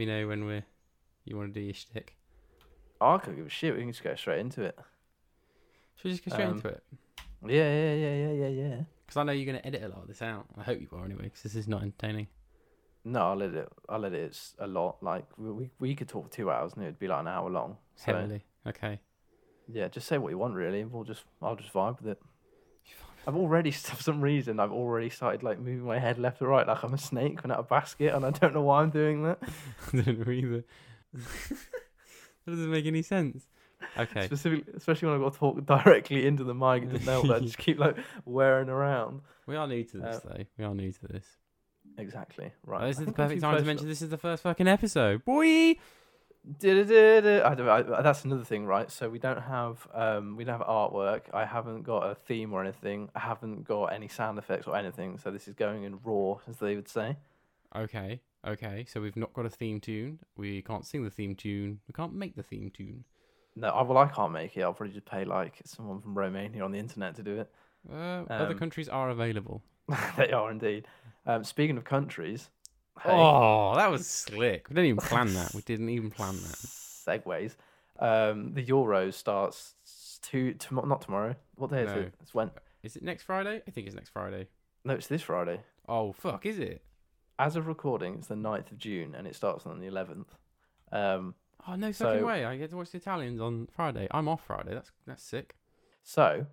you let me know when we're you want to do your shtick. Oh, I could give a shit. We can just go straight into it. Should we just go straight Um, into it? Yeah, yeah, yeah, yeah, yeah, yeah. Because I know you're going to edit a lot of this out. I hope you are anyway, because this is not entertaining. No, I'll let it. I'll let it. It's a lot. Like we we, we could talk for two hours and it'd be like an hour long. So Heavily. Okay. yeah, just say what you want really. and We'll just I'll just vibe with it. I've already for some reason I've already started like moving my head left to right like I'm a snake coming out of a basket and I don't know why I'm doing that. I don't know either. that doesn't make any sense. Okay. Specifically, especially when I've got to talk directly into the mic and just know that I just keep like wearing around. We are new to this, Uh, though. We are new to this. Exactly right. Oh, this I is the perfect time to mention this is the first fucking episode. Boy! I don't, I, that's another thing, right? So we don't have um, we don't have artwork. I haven't got a theme or anything. I haven't got any sound effects or anything. So this is going in raw, as they would say. Okay, okay. So we've not got a theme tune. We can't sing the theme tune. We can't make the theme tune. No, I, well, I can't make it. I'll probably just pay like someone from Romania on the internet to do it. Uh, other Um, countries are available. they are indeed. Um, speaking of countries, hey, Oh, that was slick. We didn't even plan that. We didn't even plan that. segues. Um, the Euros starts to, to not tomorrow. What day is No. it? It's when? Is it next Friday? I think it's next Friday. No, it's this Friday. Oh, fuck, is it? As of recording, it's the 9th of June, and it starts on the eleventh. Um, Oh, no fucking So- way. I get to watch the Italians on Friday. I'm off Friday. That's that's sick. So,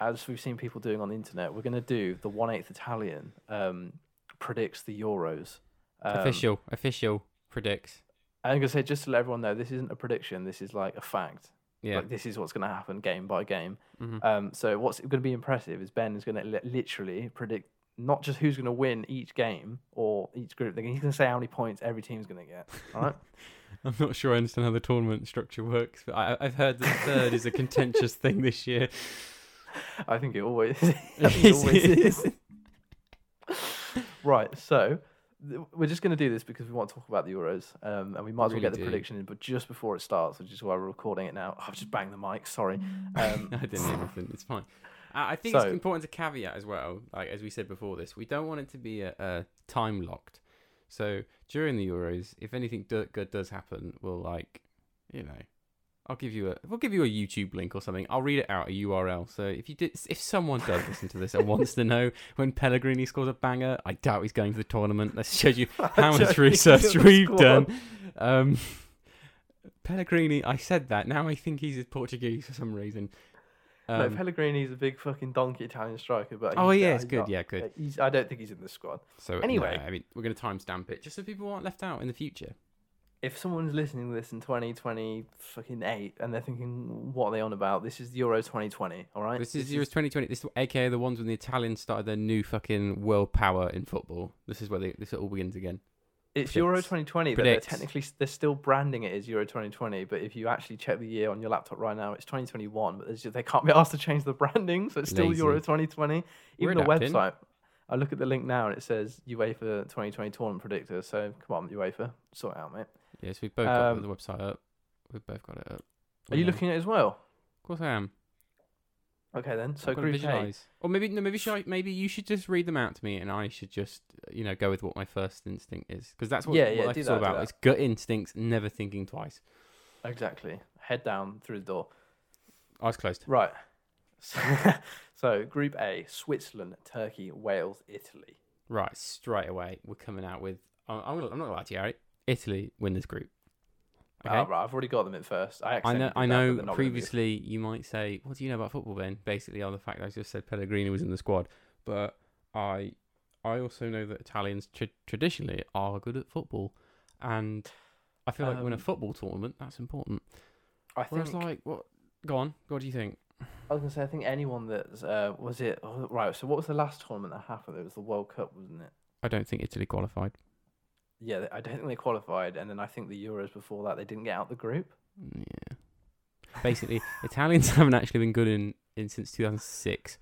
as we've seen people doing on the internet, we're going to do the one eighth Italian um, predicts the Euros. Um, official, official predicts. I'm to say just to let everyone know, this isn't a prediction. This is like a fact. Yeah. Like this is what's going to happen game by game. Mhm. Um, so what's going to be impressive is Ben is going to li- literally predict not just who's going to win each game or each group. He's going to say how many points every team's going to get. All right. I'm not sure I understand how the tournament structure works, but I, I've heard that third is a contentious thing this year. I think it always, I think it always is. Right, so th- we're just going to do this because we want to talk about the Euros, um, and we might as well Really get the do. prediction in, but just before it starts, which is why we're recording it now. I've just banged the mic. Sorry. Um, I didn't hear anything. It's fine. I I think So- it's important to caveat as well, like as we said before this, we don't want it to be a, a time locked. So during the Euros, if anything do, good does happen, we'll like, you know, I'll give you a we'll give you a YouTube link or something. I'll read it out a URL. So if you did, if someone does listen to this and wants to know when Pellegrini scores a banger, I doubt he's going to the tournament. That shows you how much research he's on the we've done. Um, Pellegrini, I said that. Now I think he's Portuguese for some reason. no, Um, Pellegrini's a big fucking donkey Italian striker, but oh yeah, uh, it's he's good. not- Yeah, good. He's, I don't think he's in the squad. So Anyway. anyway, I mean, we're going to timestamp it just so people aren't left out in the future. If someone's listening to this in 2020 fucking eight and they're thinking, what are they on about? This is Euro 2020, all right? This is Euro 2020. This is aka the ones when the Italians started their new fucking world power in football. This is where they, this all begins again. It's Euro 2020, but they're technically they're still branding it as Euro 2020. But if you actually check the year on your laptop right now, it's 2021. But just, they can't be asked to change the branding, so it's still Lazy. Euro 2020. We're Even the adapting. website. I look at the link now and it says UEFA 2020 tournament predictor. So come on, UEFA, sort it out, mate. Yes, we've both got Um, the website up. We've both got it up. Are you looking at it as well? Of course I am. Okay then. So I've got to Group A. visualize. Or maybe no, maybe should I, maybe you should just read them out to me, and I should just you know go with what my first instinct is because that's what, Yeah, what yeah, life's do all that, do about. that. It's gut instincts, never thinking twice. Exactly. Head down through the door. Eyes closed. Right. So, so Group A: Switzerland, Turkey, Wales, Italy. Right, straight away we're coming out with. I'm, I'm, gonna, I'm not gonna lie to you, Harry. Italy win this group. Okay. Ah, right. I've already got them in first. I, I know. I know. they're not gonna be- Previously, you might say, "What do you know about football?" Then, basically, on the fact that I just said Pellegrini was in the squad, but I, I also know that Italians tra- traditionally are good at football, and I feel like when a Um, football tournament, that's important. I think. Whereas, like, what? Go on. What do you think? I was gonna say. I think anyone that's uh, was it oh, right. So what was the last tournament that happened? It was the World Cup, wasn't it? I don't think Italy qualified. Yeah, I don't think they qualified, and then I think the Euros before that they didn't get out the group. Yeah. Basically, Italians haven't actually been good in, in since 2006.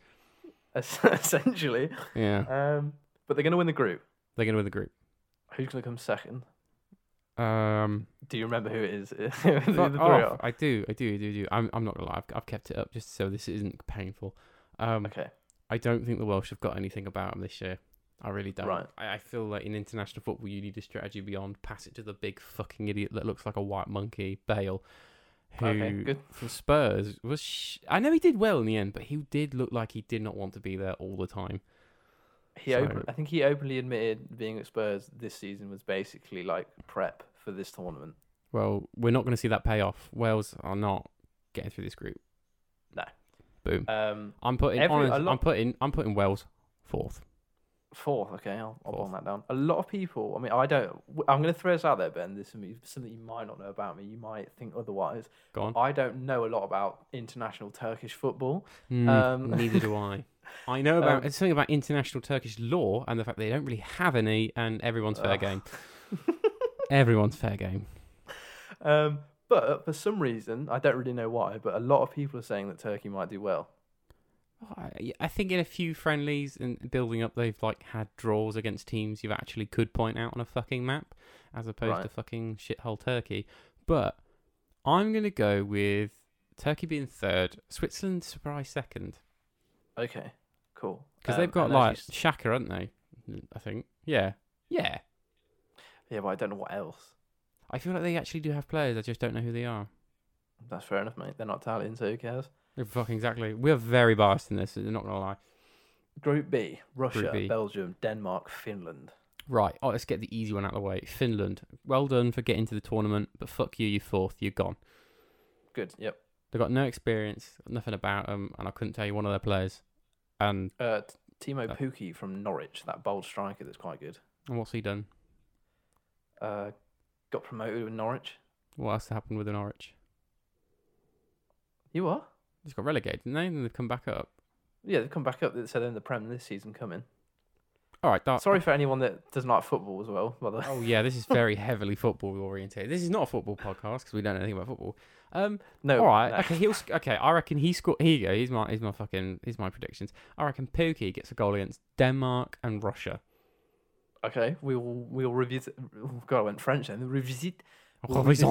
Essentially, Yeah, um, but they're gonna win the group. they're gonna win the group. Who's gonna come second? Um, Do you remember who it is? Who the three off. are? I do, I do, I do, I do. I'm, I'm not gonna lie. I've, I've kept it up just so this isn't painful. Um, Okay. I don't think the Welsh have got anything about them this year. I really don't. Right. I, I feel like in international football, you need a strategy beyond pass it to the big fucking idiot that looks like a white monkey, Bale, who Okay, good. for Spurs was. Sh- I know he did well in the end, but he did look like he did not want to be there all the time. He So- open, I think he openly admitted being at Spurs this season was basically like prep for this tournament. Well, we're not going to see that pay off. Wales are not getting through this group. No. Boom. Um, I'm putting. every- honest, lot- I'm putting. I'm putting Wales fourth. Fourth, okay, I'll, I'll Fourth. that down. A lot of people, I mean, I don't. I'm going to throw this out there, Ben. This is something- you might not know about me. You might think otherwise. Go on. I don't know a lot about international Turkish football. Mm, Um, neither do I. I know about Um, it's something about international Turkish law and the fact they don't really have any, and everyone's fair Ugh. game. Everyone's fair game. Um, but for some reason, I don't really know why, but a lot of people are saying that Turkey might do well. I, I think in a few friendlies and building up, they've like had draws against teams you actually could point out on a fucking map, as opposed to fucking shithole Turkey. But I'm gonna go with Turkey being third, Switzerland surprise second, Okay, cool. because Um, they've got as you like Xhaka, haven't they? I think. Yeah. Yeah. yeah, but I don't know what else. I feel like they actually do have players. I just don't know who they are. That's fair enough, mate. They're not Italian, so who cares? Fucking exactly. We're very biased in this. I'm not gonna lie. Group B: Russia, B. Belgium, Denmark, Finland. Right. Oh, let's get the easy one out of the way. Finland. Well done for getting to the tournament, but fuck you. You're fourth. You're gone. Good. Yep. They've got no experience, nothing about them, and I couldn't tell you one of their players. And, Uh, Teemu Uh, Pukki from Norwich, that bold striker that's quite good. and what's he done? Uh, got promoted with Norwich. What else happened with Norwich? You are? He's got relegated, didn't they? And they've come back up. Yeah, they've come back up. They said in the Prem this season coming. All right. That, Sorry for anyone that doesn't like football as well. By the way. Oh yeah, this is very heavily football oriented. This is not a football podcast because we don't know anything about football. Um, No. all right, no. okay, he'll okay. I reckon he scored. Here you go. He's my, here's my fucking, here's my predictions. I reckon Pukki gets a goal against Denmark and Russia. Okay, we will we'll revisit. Oh God, I went French then. Revisit. we'll Oh, revisit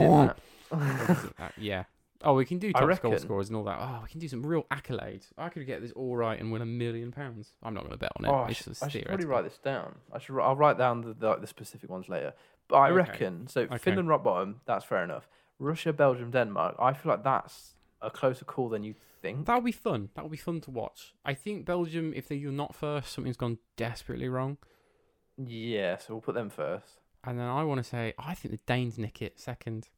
that. yeah. Oh, we can do top goal scorers and all that. Oh, we can do some real accolades. I could get this all right and win a million pounds. I'm not going to bet on it. Oh, I should, I should probably write this down. I should. I'll write down the the, the specific ones later. But I Okay. reckon so. Okay. Finland rock bottom. That's fair enough. Russia, Belgium, Denmark. I feel like that's a closer call than you think. That'll be fun. That'll be fun to watch. I think Belgium, if they, you're not first, something's gone desperately wrong. Yeah, so we'll put them first. And then I want to say, I think the Danes nick it second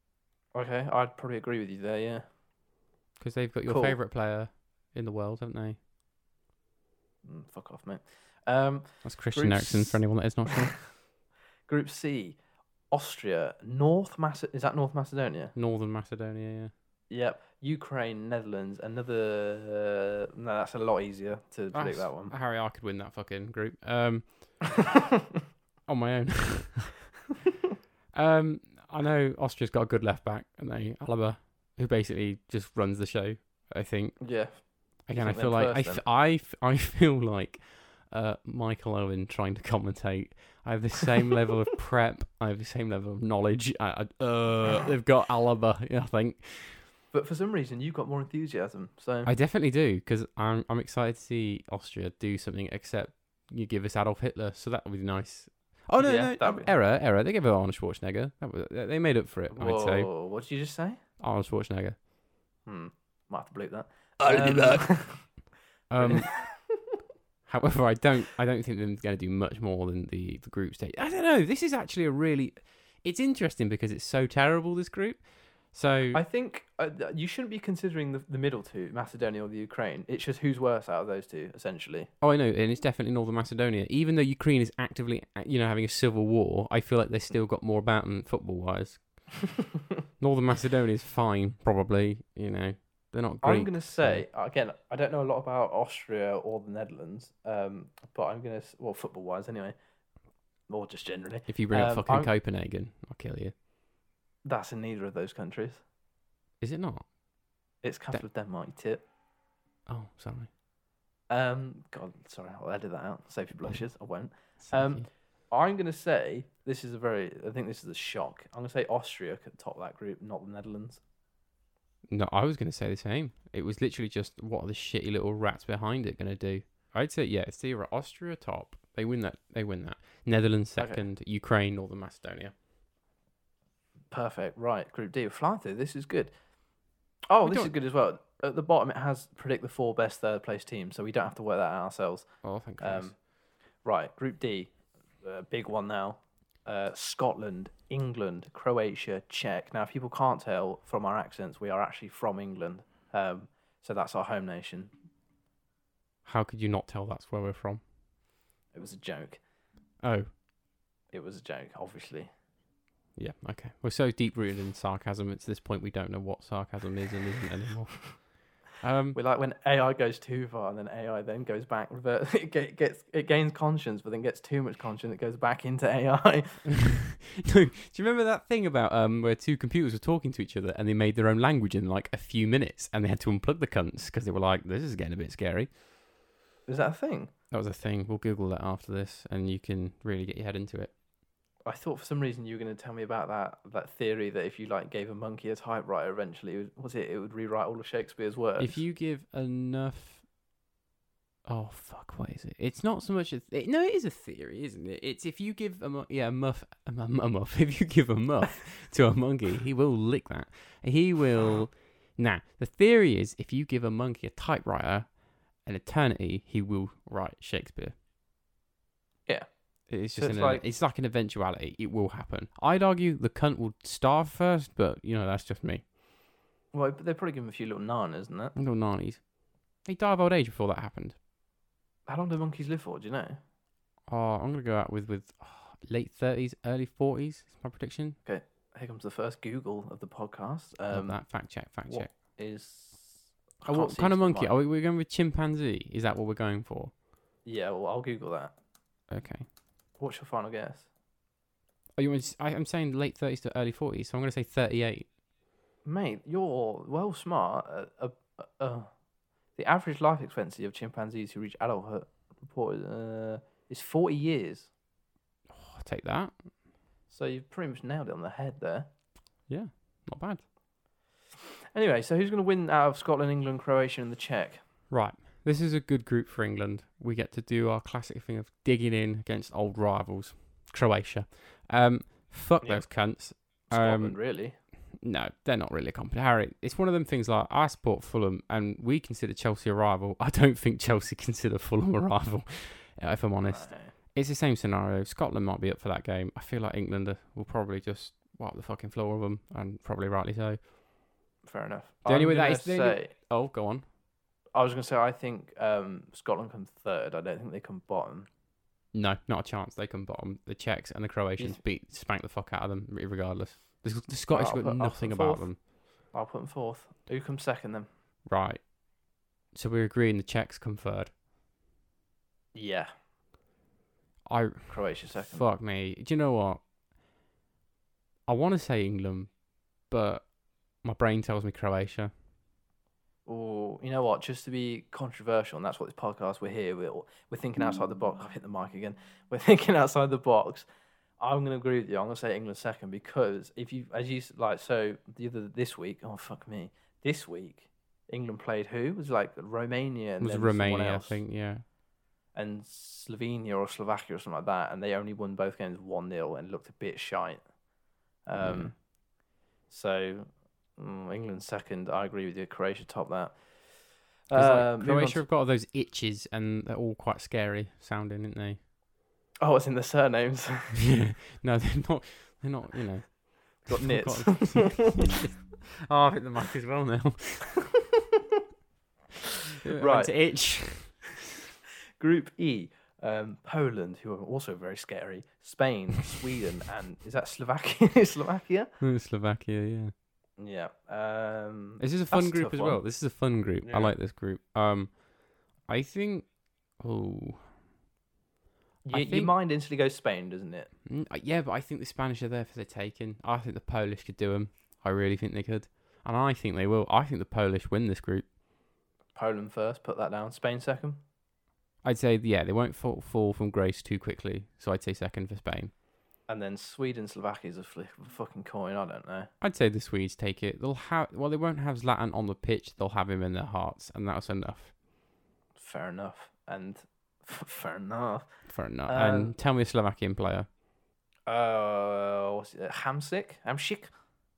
Okay, I'd probably agree with you there. Yeah. because they've got your Cool. favourite player in the world, haven't they? Mm, fuck off, mate. Um, That's Christian Group Eriksen for anyone that is not sure. Group C, Austria, North Macedonia. Is that North Macedonia? Northern Macedonia, yeah. Yep. Ukraine, Netherlands. Another. Uh, no, that's a lot easier to predict that one. Harry, I could win that fucking group. Um, on my own. um, I know Austria's got a good left back, and they Alaba, who basically just runs the show. I think. yeah. Again, I feel like I, f- I, f- I feel like uh, Michael Owen trying to commentate. I have the same level of prep. I have the same level of knowledge. I, I, uh, they've got Alaba. I think But for some reason, you've got more enthusiasm. So I definitely do because I'm I'm excited to see Austria do something. Except you give us Adolf Hitler, so that would be nice. Oh no, Yeah, no, that'd no be- error, error. They gave it Arnold Schwarzenegger. That was, they they made up for it. I'd say Whoa, what did you just say? Arnold Schwarzenegger. Hmm. Might have to bleep that. I'll be Um, back. Um, However, I don't I don't think they're going to do much more than the, the group stage. I don't know. This is actually a really it's interesting because it's so terrible this group. So I think uh, you shouldn't be considering the, the middle two, Macedonia or the Ukraine. It's just who's worse out of those two, essentially. oh, I know, and it's definitely Northern Macedonia. Even though Ukraine is actively uh, you know having a civil war, I feel like they still got more about them football wise. Northern Macedonia is fine, probably. You know, they're not great. I'm going to say again. I don't know a lot about Austria or the Netherlands, um, but I'm going to well, football wise anyway, or just generally. if you bring up um, fucking I'm- Copenhagen, I'll kill you. That's in neither of those countries. Is it not? It's capital of Denmark. You tip. Oh, sorry. Um, God, sorry, I'll edit that out. Save your blushes. I won't. Um. I'm going to say this is a very. I think this is a shock. I'm going to say Austria could top that group, not the Netherlands. No, I was going to say the same. It was literally just what are the shitty little rats behind it going to do? I'd say yeah, it's either Austria top, They win that. They win that. Netherlands Okay. second. Ukraine, Northern Macedonia. Perfect. Right. Group D. We're flying through. This is good. Oh, We this is good as well. At the bottom, it has predict the four best third place teams, so we don't have to work that out ourselves. Oh, thank goodness. Um, right. Group D. Uh, big one now. Uh, Scotland, England, Croatia, Czech. Now, if people can't tell from our accents, we are actually from England. Um, so that's our home nation. How could you not tell that's where we're from? It was a joke. Oh, It was a joke, obviously. Yeah. Okay. We're so deep rooted in sarcasm. It's this point we don't know what sarcasm is and isn't anymore. Um, We like when AI goes too far, and then AI then goes back. Revert, it gets it gains conscience, but then gets too much conscience. It goes back into AI. do you remember that thing about um where two computers were talking to each other and they made their own language in like a few minutes and they had to unplug the cunts because they were like, this is getting a bit scary. Is that a thing? That was a thing. We'll Google that after this and you can really get your head into it. I thought for some reason you were going to tell me about that that theory that if you like gave a monkey a typewriter, eventually it would, was it it would rewrite all of Shakespeare's works. If you give enough. Oh fuck! What is it? It's not so much a th- no. It is a theory, isn't it? It's if you give a mu- yeah a muff a, mu- a muff. If you give a muff to a monkey, he will lick that. He will. Now the theory is if you give a monkey a typewriter, an eternity, he will write Shakespeare. It's So just it's an, like- it's like an eventuality. It will happen. I'd argue the cunt will starve first, but you know that's just me. well, they're probably give him a few little naan, isn't it? Little nannies. He died of old age before that happened. How long do monkeys live for? Do you know? Oh, I'm gonna go out with with oh, late thirties, early forties. Is my prediction. Okay, here comes the first Google of the podcast. Love Um, that fact check, fact check. is Oh, what kind of monkey? Are we we're going with chimpanzee? Is that what we're going for? Yeah, well, I'll Google that. Okay. What's your final guess? Oh, you want? to I, am saying late thirties to early forties, so I'm gonna say thirty-eight. Mate, you're well smart. Uh, uh, uh, the average life expectancy of chimpanzees who reach adulthood reported uh, is 40 years. Oh, I'll take that. So you've pretty much nailed it on the head there. Yeah, not bad. Anyway, so who's going to win out of Scotland, England, Croatia, and the Czech? Right. This is a good group for England. We get to do our classic thing of digging in against old rivals, Croatia. Um, fuck Yeah. those cunts. Scotland, Um, really? No, they're not really a competitor. Harry, it's one of them things like I support Fulham and we consider Chelsea a rival. I don't think Chelsea consider Fulham a rival, if I'm honest. No. It's the same scenario. Scotland might be up for that game. I feel like England will probably just wipe the fucking floor of them, and probably rightly so. Fair enough. The only I'm way that is. only- say, Oh, go on. I was going to say, I think um, Scotland come third. I don't think they come bottom. No, not a chance. They come bottom. The Czechs and the Croatians beat, spank the fuck out of them, regardless. The, the Scottish got put- nothing about fourth. them. I'll put them fourth. Who comes second then? Right. So we're agreeing the Czechs come third. Yeah, I Croatia second. Fuck me. Do you know what? I want to say England, but my brain tells me Croatia. Oh, you know what? Just to be controversial, and that's what this podcast we're here. We're we're thinking outside the box. I've hit the mic again. We're thinking outside the box. I'm gonna agree with you. I'm gonna say England second because if you, as you like, so the other this week. Oh fuck me. This week, England played who? It was like Romania. It And was Romania, I think, yeah. And Slovenia or Slovakia or something like that, and they only won both games one 0 and looked a bit shite. Um, Yeah. so mm, England second. I agree with you. Croatia top that. Uh, on Croatia have got all those itches, and they're all quite scary sounding, aren't they? Oh, it's in the surnames. yeah. No, they're not. They're not. You know. Got nits. oh, I hit the mic as well now. Right. To itch. Group E. Um, Poland, who are also very scary. Spain, Sweden, and is that Slovakia? Slovakia? Slovakia, yeah. Yeah. Um, This is a fun group tough as one. well. This is a fun group. Yeah. I like this group. Um, I think. Oh, I y- your mind instantly goes Spain, doesn't it? mm, uh, yeah, but I think the Spanish are there for the taking. I think the Polish could do them. I really think they could, and I think they will. I think the Polish win this group. Poland first, put that down. Spain second. I'd say yeah, they won't fall, fall from grace too quickly. So I'd say second for Spain. And then Sweden, Slovakia is a flip of a fucking coin. I don't know. I'd say the Swedes take it. They'll have well, they won't have Zlatan on the pitch. They'll have him in their hearts, and that's enough. Fair enough. And Fair enough. Fair enough. Um, and tell me a Slovakian player. Uh, what's it? Hamsik? Hamsik?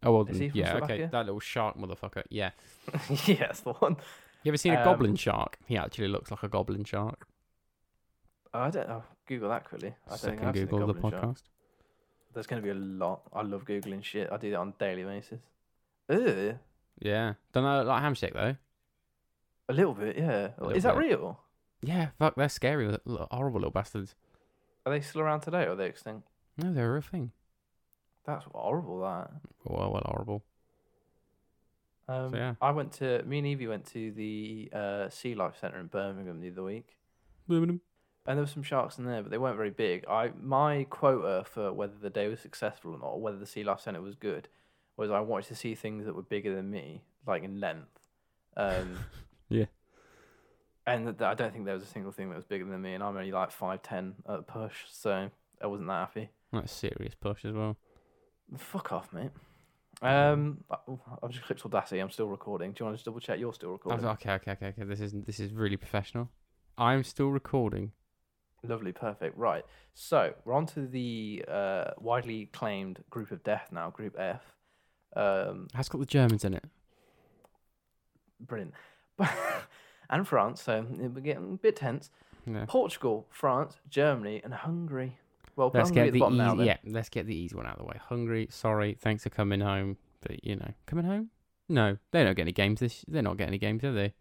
Oh well, Is he yeah, okay, that little shark motherfucker. Yeah, yes, the one. you ever seen a Um, goblin shark? He actually looks like a goblin shark. I don't know. Google that quickly. I Second I've seen a Google the podcast. shark. There's going to be a lot. I love googling shit. I do that on a daily basis. Ugh, Yeah, don't know like Hamsik though. a little bit, yeah. A Is little that real? Yeah, fuck, they're scary, horrible little bastards. Are they still around today, or are they extinct? No, they're a real thing. That's horrible. That. Well, well, horrible. Um, yeah. I went to me and Evie went to the uh, Sea Life Centre in Birmingham the other week, Birmingham. And there were some sharks in there, but they weren't very big. I my quota for whether the day was successful or not, or whether the Sea Life Centre was good, was I wanted to see things that were bigger than me, like in length. Um, Yeah. And th- I don't think there was a single thing that was bigger than me, and I'm only like five ten at a push, so I wasn't that happy. That's a serious push as well. Fuck off, mate. Um, I've just clicked Audacity. I'm still recording. Do you want to just double check you're still recording? okay, okay, okay, okay. This is this is really professional. I'm still recording. Lovely, perfect. Right. So we're on to the uh, widely claimed group of death now, Group F. Um, Has got the Germans in it. brilliant. and France, so we're getting a bit tense. Yeah. Portugal, France, Germany, and Hungary. Well, Let's Hungary get the the bottom now. yeah. Let's get the easy one out of the way. Hungry, sorry, thanks for coming home, but you know, coming home. No, they don't get any games. This they're not getting any games, are they?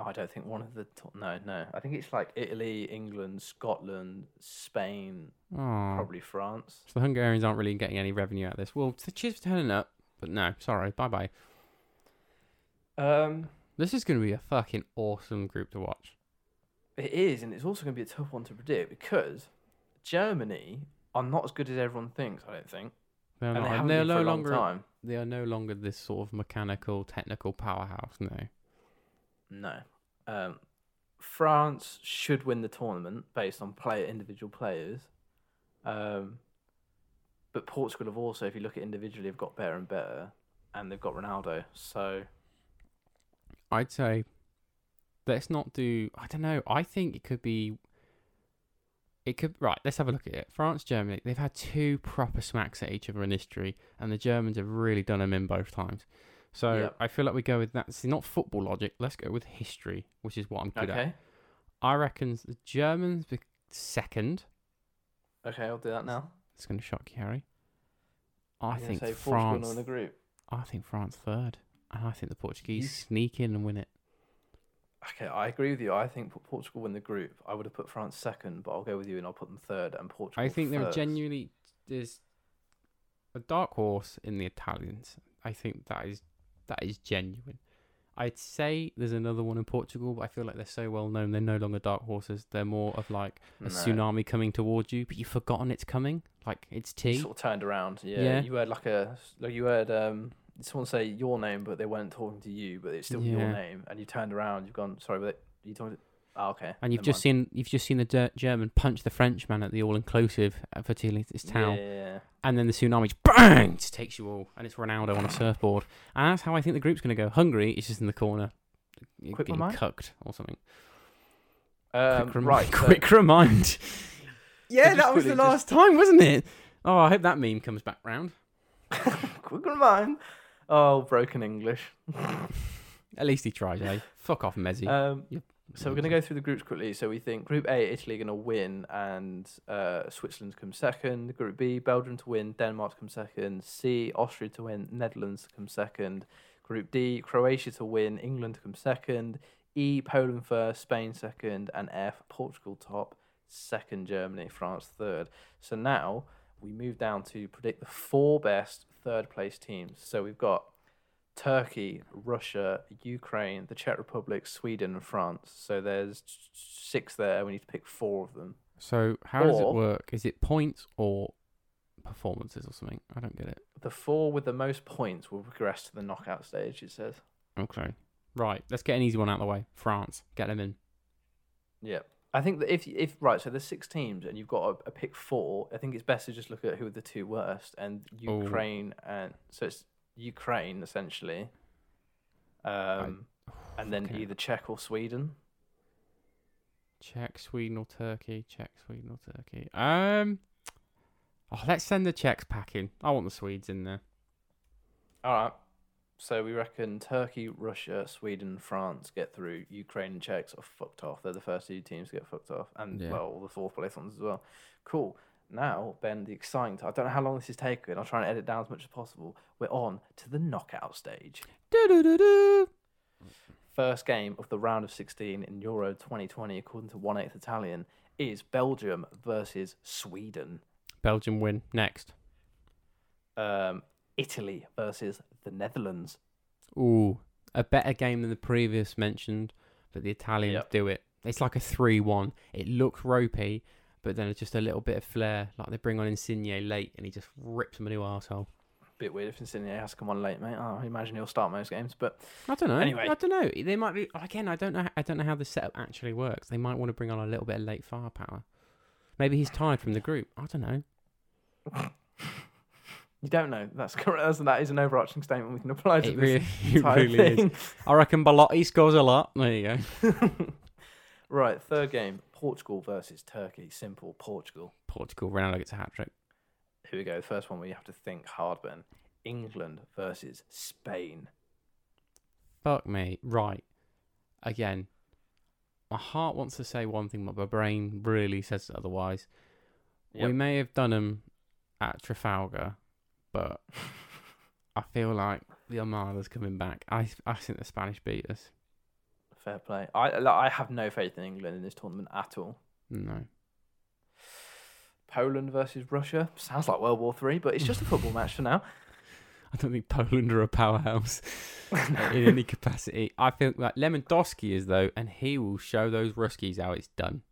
No, I don't think one of the top. No, no. I think it's like Italy, England, Scotland, Spain, probably France. so the Hungarians aren't really getting any revenue out of this. Well, so cheers for turning up, but no, sorry, bye bye. Um, This is going to be a fucking awesome group to watch. It is, and it's also going to be a tough one to predict because Germany are not as good as everyone thinks. I don't think, They're, and not, they haven't they're been for no a long longer time. they are no longer this sort of mechanical, technical powerhouse. No, No, um, France should win the tournament based on player individual players. Um, but Portugal have also, if you look at individually, have got better and better, and they've got Ronaldo. So I'd say let's not do. I don't know. I think it could be. It could right. Let's have a look at it. France, Germany. They've had two proper smacks at each other in history, and the Germans have really done them in both times. So Yep. I feel like we go with that. See, not football logic. Let's go with history, which is what I'm good at. I reckon the Germans be second. okay, I'll do that now. It's going to shock you, Harry. I I'm think France. the group. I think France third, and I think the Portuguese You- sneak in and win it. Okay, I agree with you. I think Portugal win the group. I would have put France second, but I'll go with you and I'll put them third and Portugal. I think there are genuinely there's a dark horse in the Italians. I think that is that is genuine. I'd say there's another one in Portugal, but I feel like they're so well known. They're no longer dark horses. They're more of like a No. tsunami coming towards you, but you've forgotten it's coming. Like it's tea. sort of turned around. Yeah, Yeah. you heard like a like you heard um someone say your name, but they weren't talking to you, but it's still your name, and you turned around. You've gone sorry, but you talking. Oh, okay. and you've never just seen you've just seen the Ger- German punch the Frenchman at the all-inclusive for this town. Yeah, yeah, yeah. and then the tsunami bang just takes you all, and it's Ronaldo on a surfboard, and that's how I think the group's going to go. Hungary is just in the corner, Quick getting remind? cucked or something. Um, quick, remi- right. so- quick remind. yeah, just that was the quickly, last time, wasn't it? Oh, I hope that meme comes back round. quick remind. Oh, broken English. At least he tries, eh? Fuck off, Messi. Um, Yep. So we're going to go through the groups quickly. So we think Group A, Italy going to win, and uh, Switzerland to come second. Group B, Belgium to win, Denmark to come second. C, Austria to win, Netherlands to come second. Group D, Croatia to win, England to come second. E, Poland first, Spain second, and F, Portugal top, second Germany, France third. So now we move down to predict the four best third place teams. So we've got Turkey, Russia, Ukraine, the Czech Republic, Sweden, and France. So there's six there. We need to pick four of them. so how does it or- work? Is it points or performances or something? I don't get it. The four with the most points will progress to the knockout stage. It says. Okay, right. Let's get an easy one out of the way. France, get them in. Yeah. I think that if if right, so there's six teams and you've got a, pick four. I think it's best to just look at who are the two worst and Oh. Ukraine and so it's Ukraine essentially, um, and then either Czech or Sweden. Czech, Sweden, or Turkey? Czech, Sweden, or Turkey? Um. Oh, let's send the Czechs packing. I want the Swedes in there. All right. So we reckon Turkey, Russia, Sweden, France get through. Ukraine and Czechs are fucked off. They're the first two teams to get fucked off, and Yeah. well, all the fourth place ones as well. Cool. Now, Ben, the exciting. time. I don't know how long this is taking. I'll try and edit down as much as possible. We're on to the knockout stage. Do-do-do-do. First game of the round of 16 in Euro 2020, according to 1 8th Italian, is Belgium versus Sweden. Belgium win next. Um, Italy versus the Netherlands. Ooh, a better game than the previous mentioned, but the Italians Yep. do it. It's like a three-one. It looks ropey, but then it's just a little bit of flair. Like they bring on Insigne late, and he just rips him a new arsehole. Bit weird if Insigne has to come on late, mate. Oh, I imagine he'll start most games, but I don't know. Anyway. I don't know. They might be, again. I don't know. I don't know how the setup actually works. They might want to bring on a little bit of late firepower. Maybe he's tired from the group. I don't know. you don't know. That's correct. That's, that is an overarching statement we can apply to It this really, entire really is. thing. I reckon Belotti scores a lot. There you go. right, third game Portugal versus Turkey. Simple Portugal. Portugal. Ronaldo gets a hat trick. Here we go. The first one where you have to think hard, Ben. England versus Spain. Fuck me. Right. Again, my heart wants to say one thing, but my brain really says otherwise. We may have done them at Trafalgar, but I feel like the Armada's coming back. I I think the Spanish beat us. Fair play. I like, I have no faith in England in this tournament at all. No. Poland versus Russia sounds like World War Three, but it's just a football match for now. I don't think Poland are a powerhouse in any capacity. I think like Lewandowski is though, and he will show those Ruskies how it's done.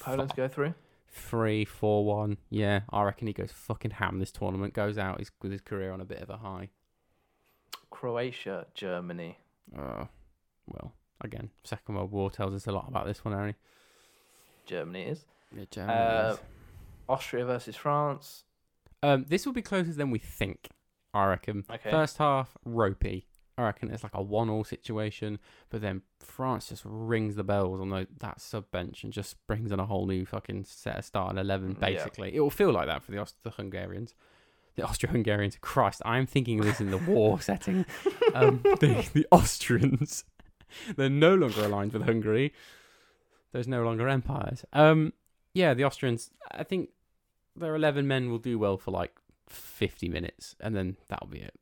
Poland's go through. Three, four, one. Yeah, I reckon he goes fucking ham this tournament. Goes out his, with his career on a bit of a high. Croatia, Germany. Uh, well, again, Second World War tells us a lot about this one, Harry. Germany is. Yeah, Germany Uh, is. Austria versus France. Um, this will be closer than we think. I reckon. Okay. First half ropey. I reckon it's like a one-all situation, but then France just rings the bells on the, that sub bench and just brings in a whole new fucking set of starting eleven. Yeah. Basically, it will feel like that for the Aust- the Hungarians. The Austro-Hungarians. Christ, I'm thinking of this in the war setting. Um, the the Austrians. They're no longer aligned with Hungary. There's no longer empires. Um, yeah, the Austrians. I think their eleven men will do well for like fifty minutes, and then that'll be it.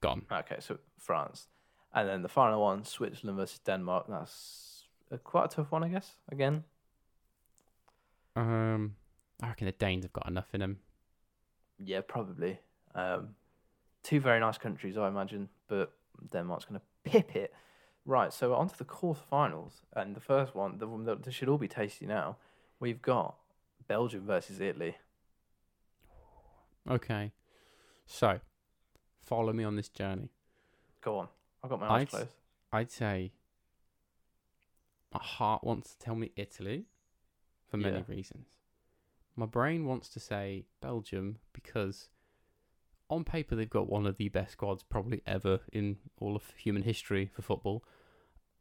Gone. Okay, so France, and then the final one, Switzerland versus Denmark. That's a, quite a tough one, I guess. Again, Um, I reckon the Danes have got enough in them. yeah, probably. Um, two very nice countries, I imagine, but Denmark's going to pip it. Right, so on to the quarterfinals, and the first one, the one that should all be tasty now. We've got Belgium versus Italy. Okay, so follow me on this journey. Go on, I've got my eyes I'd- closed. I'd say my heart wants to tell me Italy for many Yeah. reasons. My brain wants to say Belgium because on paper they've got one of the best squads probably ever in all of human history for football,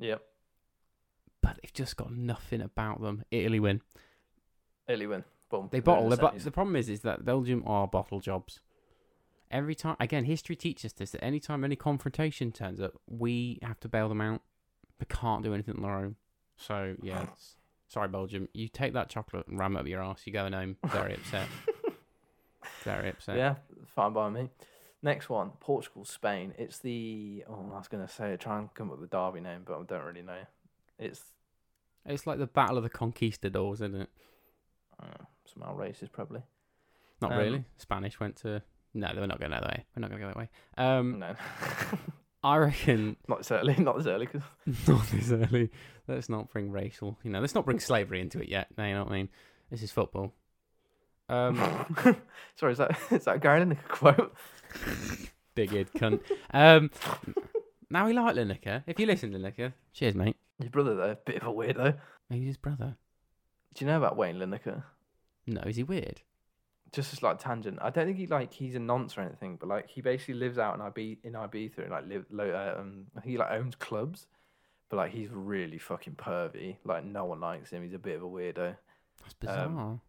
Yep, but they've just got nothing about them. Italy win. Italy win. Boom. They bottle. The, the problem is, is that Belgium are bottle jobs. Every time, again, history teaches us that anytime any confrontation turns up, we have to bail them out. They can't do anything on their own. So yeah, sorry Belgium, you take that chocolate and ram it up your ass. You're going home very upset. very upset. Yeah, fine by me. Next one, Portugal, Spain. It's the oh, I was gonna say try and come up with the Derby name, but I don't really know. It's It's like the Battle of the Conquistadors, isn't it? uh, somehow racist, probably. Not Um, really. Spanish went to. No, they were not going that way. We're not going to go that way. Um, No, I reckon not this early. Not this early. 'cause- not this early. Let's not bring racial, you know, let's not bring slavery into it yet. No, you know what I mean? This is football. Um, Sorry, is that is that a Gary Lineker quote? big cunt. Um, now we like Lineker. If you listen, to Lineker, cheers, mate. Your brother though, bit of a weirdo. Maybe his brother. Do you know about Wayne Lineker? No, is he weird? Just as like tangent. I don't think he like he's a nonce or anything, but like he basically lives out in IB in Ibiza and like live lo- uh, um he like owns clubs, but like he's really fucking pervy. Like no one likes him. He's a bit of a weirdo. That's bizarre.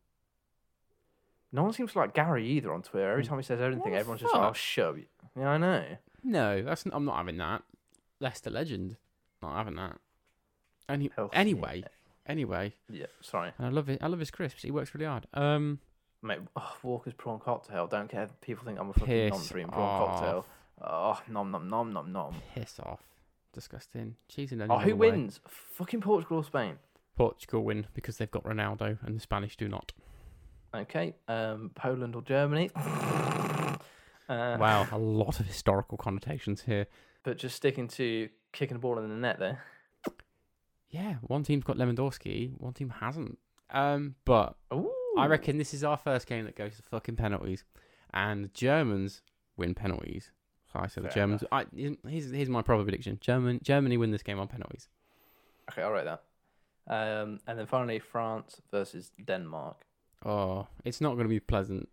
No one seems to like Gary either on Twitter. Every Mm. time he says anything, the everyone's just like, "Oh, shut up." Yeah, I know. no, that's I'm not having that. Leicester legend. Not having that. Any, anyway, anyway, Yeah, sorry, and I love it. I love his crisps. He works really hard. Um, mate. Oh, Walker's prawn cocktail. Don't care. if People think I'm a fucking Piss non-dream prawn cocktail. Oh, nom nom nom nom nom. piss off. Disgusting. Cheese and Oh, onions. who all the way. wins? Fucking Portugal or Spain? Portugal win because they've got Ronaldo and the Spanish do not. Okay. Um, Poland or Germany? uh, Wow, a lot of historical connotations here. But just sticking to kicking the ball in the net there. Yeah, one team's got Lewandowski, one team hasn't. Um, but Ooh. I reckon this is our first game that goes to fucking penalties, and the Germans win penalties. So I said the Germans. I here's here's my probable prediction: German Germany win this game on penalties. Okay, I'll write that. Um, and then finally, France versus Denmark. Oh, it's not going to be pleasant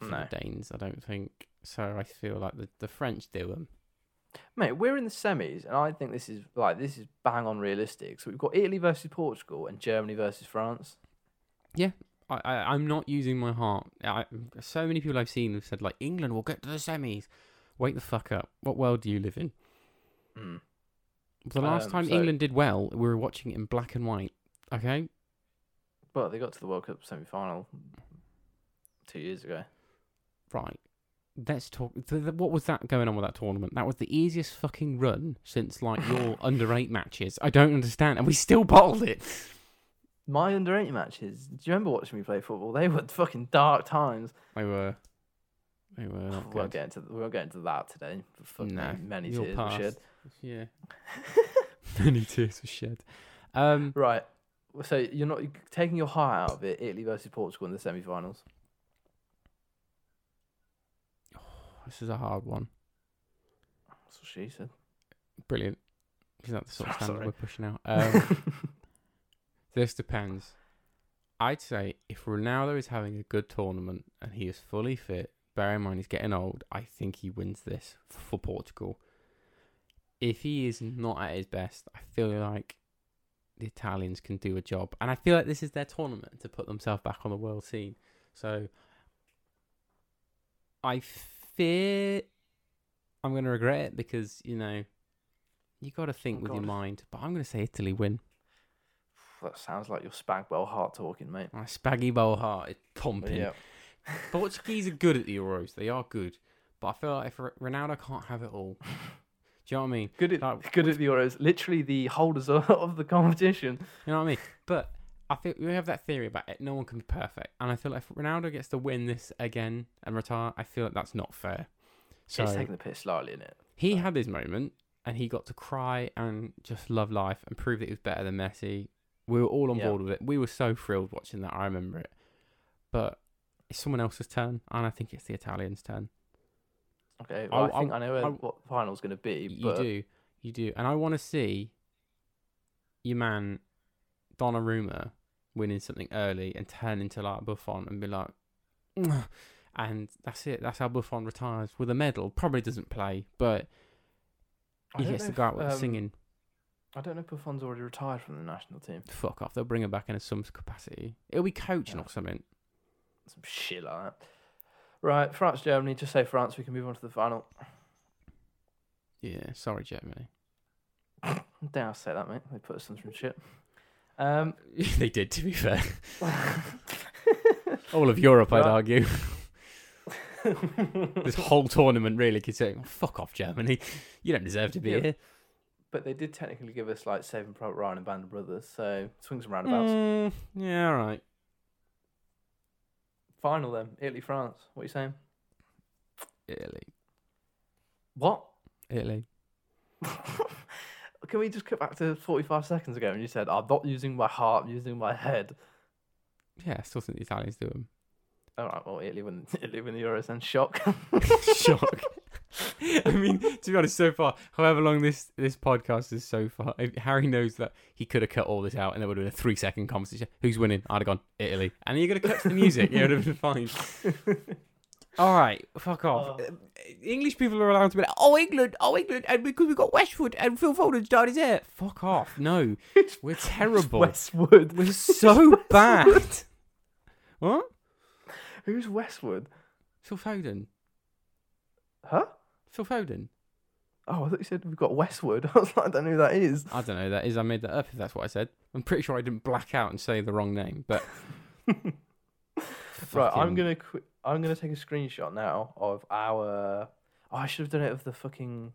for No. the Danes, I don't think. So I feel like the the French do them. Mate, we're in the semis, and I think this is like this is bang on realistic. So we've got Italy versus Portugal and Germany versus France. I, I I'm not using my heart. I, so many people I've seen have said like England will get to the semis. Wake the fuck up. What world do you live in? Mm. The last Um, time so- England did well, we were watching it in black and white. Okay, But they got to the World Cup semi final two years ago. right. Let's talk. What was that going on with that tournament? That was the easiest fucking run since like your under eight matches. I don't understand, and we still bottled it. My under eight matches. Do you remember watching me play football? They were fucking dark times. They were, they were not we won't get into we won't get into that today. Fucking No, many tears were shed. Yeah, many tears were shed. Um, Right. So you're not taking your heart out of it. Italy versus Portugal in the semi-finals. this is a hard one. That's what she said. Brilliant. Is that the sort of Sorry. standard we're pushing out? Um, this depends. I'd say if Ronaldo is having a good tournament and he is fully fit, bear in mind he's getting old, I think he wins this for Portugal. If he is not at his best, I feel like the Italians can do a job. And I feel like this is their tournament to put themselves back on the world scene. So I fear I'm going to regret it because, you know, you got to think Oh, with your mind. But I'm going to say Italy win. that sounds like your spag Spagwell heart talking, mate. My spaggy bowl heart is pumping. Yeah. Portuguese are good at the Euros. They are good. But I feel like if Ronaldo can't have it all. Do you know what I mean? Good at Like, good at the Euros. Literally the holders of, of the competition. You know what I mean? But I feel we have that theory about it. No one can be perfect, and I feel like if Ronaldo gets to win this again and retire, I feel like that's not fair. So it's taking the piss slightly in it. he so- had his moment, and he got to cry and just love life and prove that he was better than Messi. We were all on Yeah. board with it. We were so thrilled watching that. I remember it. But it's someone else's turn, and I think it's the Italians' turn. Okay, I- well, I, think I- I, know I- what the final's going to be. You but do, you do, and I want to see your man Donnarumma winning something early and turn into like Buffon and be like, and that's it. That's how Buffon retires with a medal. Probably doesn't play, but he gets to go out with the um, singing. I don't know if Buffon's already retired from the national team. Fuck off. They'll bring him back in a some capacity. It'll be coaching Yeah. or something. Some shit like that. Right, France, Germany. Just say France. We can move on to the final. Yeah. Sorry, Germany. Dare I say that, mate? They put us in some shit. Um, they did, to be fair. All of Europe, I'd argue. this whole tournament really could say, "Fuck off, Germany. You don't deserve to be Yeah. here." but they did technically give us like Saving Private Ryan and Band of Brothers, so swings and roundabouts. Mm, yeah, all right. Final then, Italy, France. What are you saying? Italy, What? Italy. Can we just cut back to 45 seconds ago and you said, I'm not using my heart, I'm using my head. Yeah, I still think the Italians do them. All right, well, Italy win, Italy win the Euros then. Shock. Shock. I mean, to be honest, so far, however long this this podcast is so far, if Harry knows that he could have cut all this out and there would have been a three second conversation. Who's winning? I'd have gone Italy, and you're gonna cut to the music. Yeah, it would have been fine. All right, fuck off. Oh. Uh, English people are allowed to be like, oh England, oh England, and because we've got Westwood and Phil Foden's dyed his hair. Fuck off. No, we're terrible. Westwood. We're so bad. what? Who's Westwood? Phil Foden. Huh? Phil Foden. Oh, I thought you said we've got Westwood. I was like, I don't know who that is. I don't know who that is. I made that up if that's what I said. I'm pretty sure I didn't black out and say the wrong name, but. Right, I'm gonna qu- I'm gonna take a screenshot now of our. Oh, I should have done it of the fucking.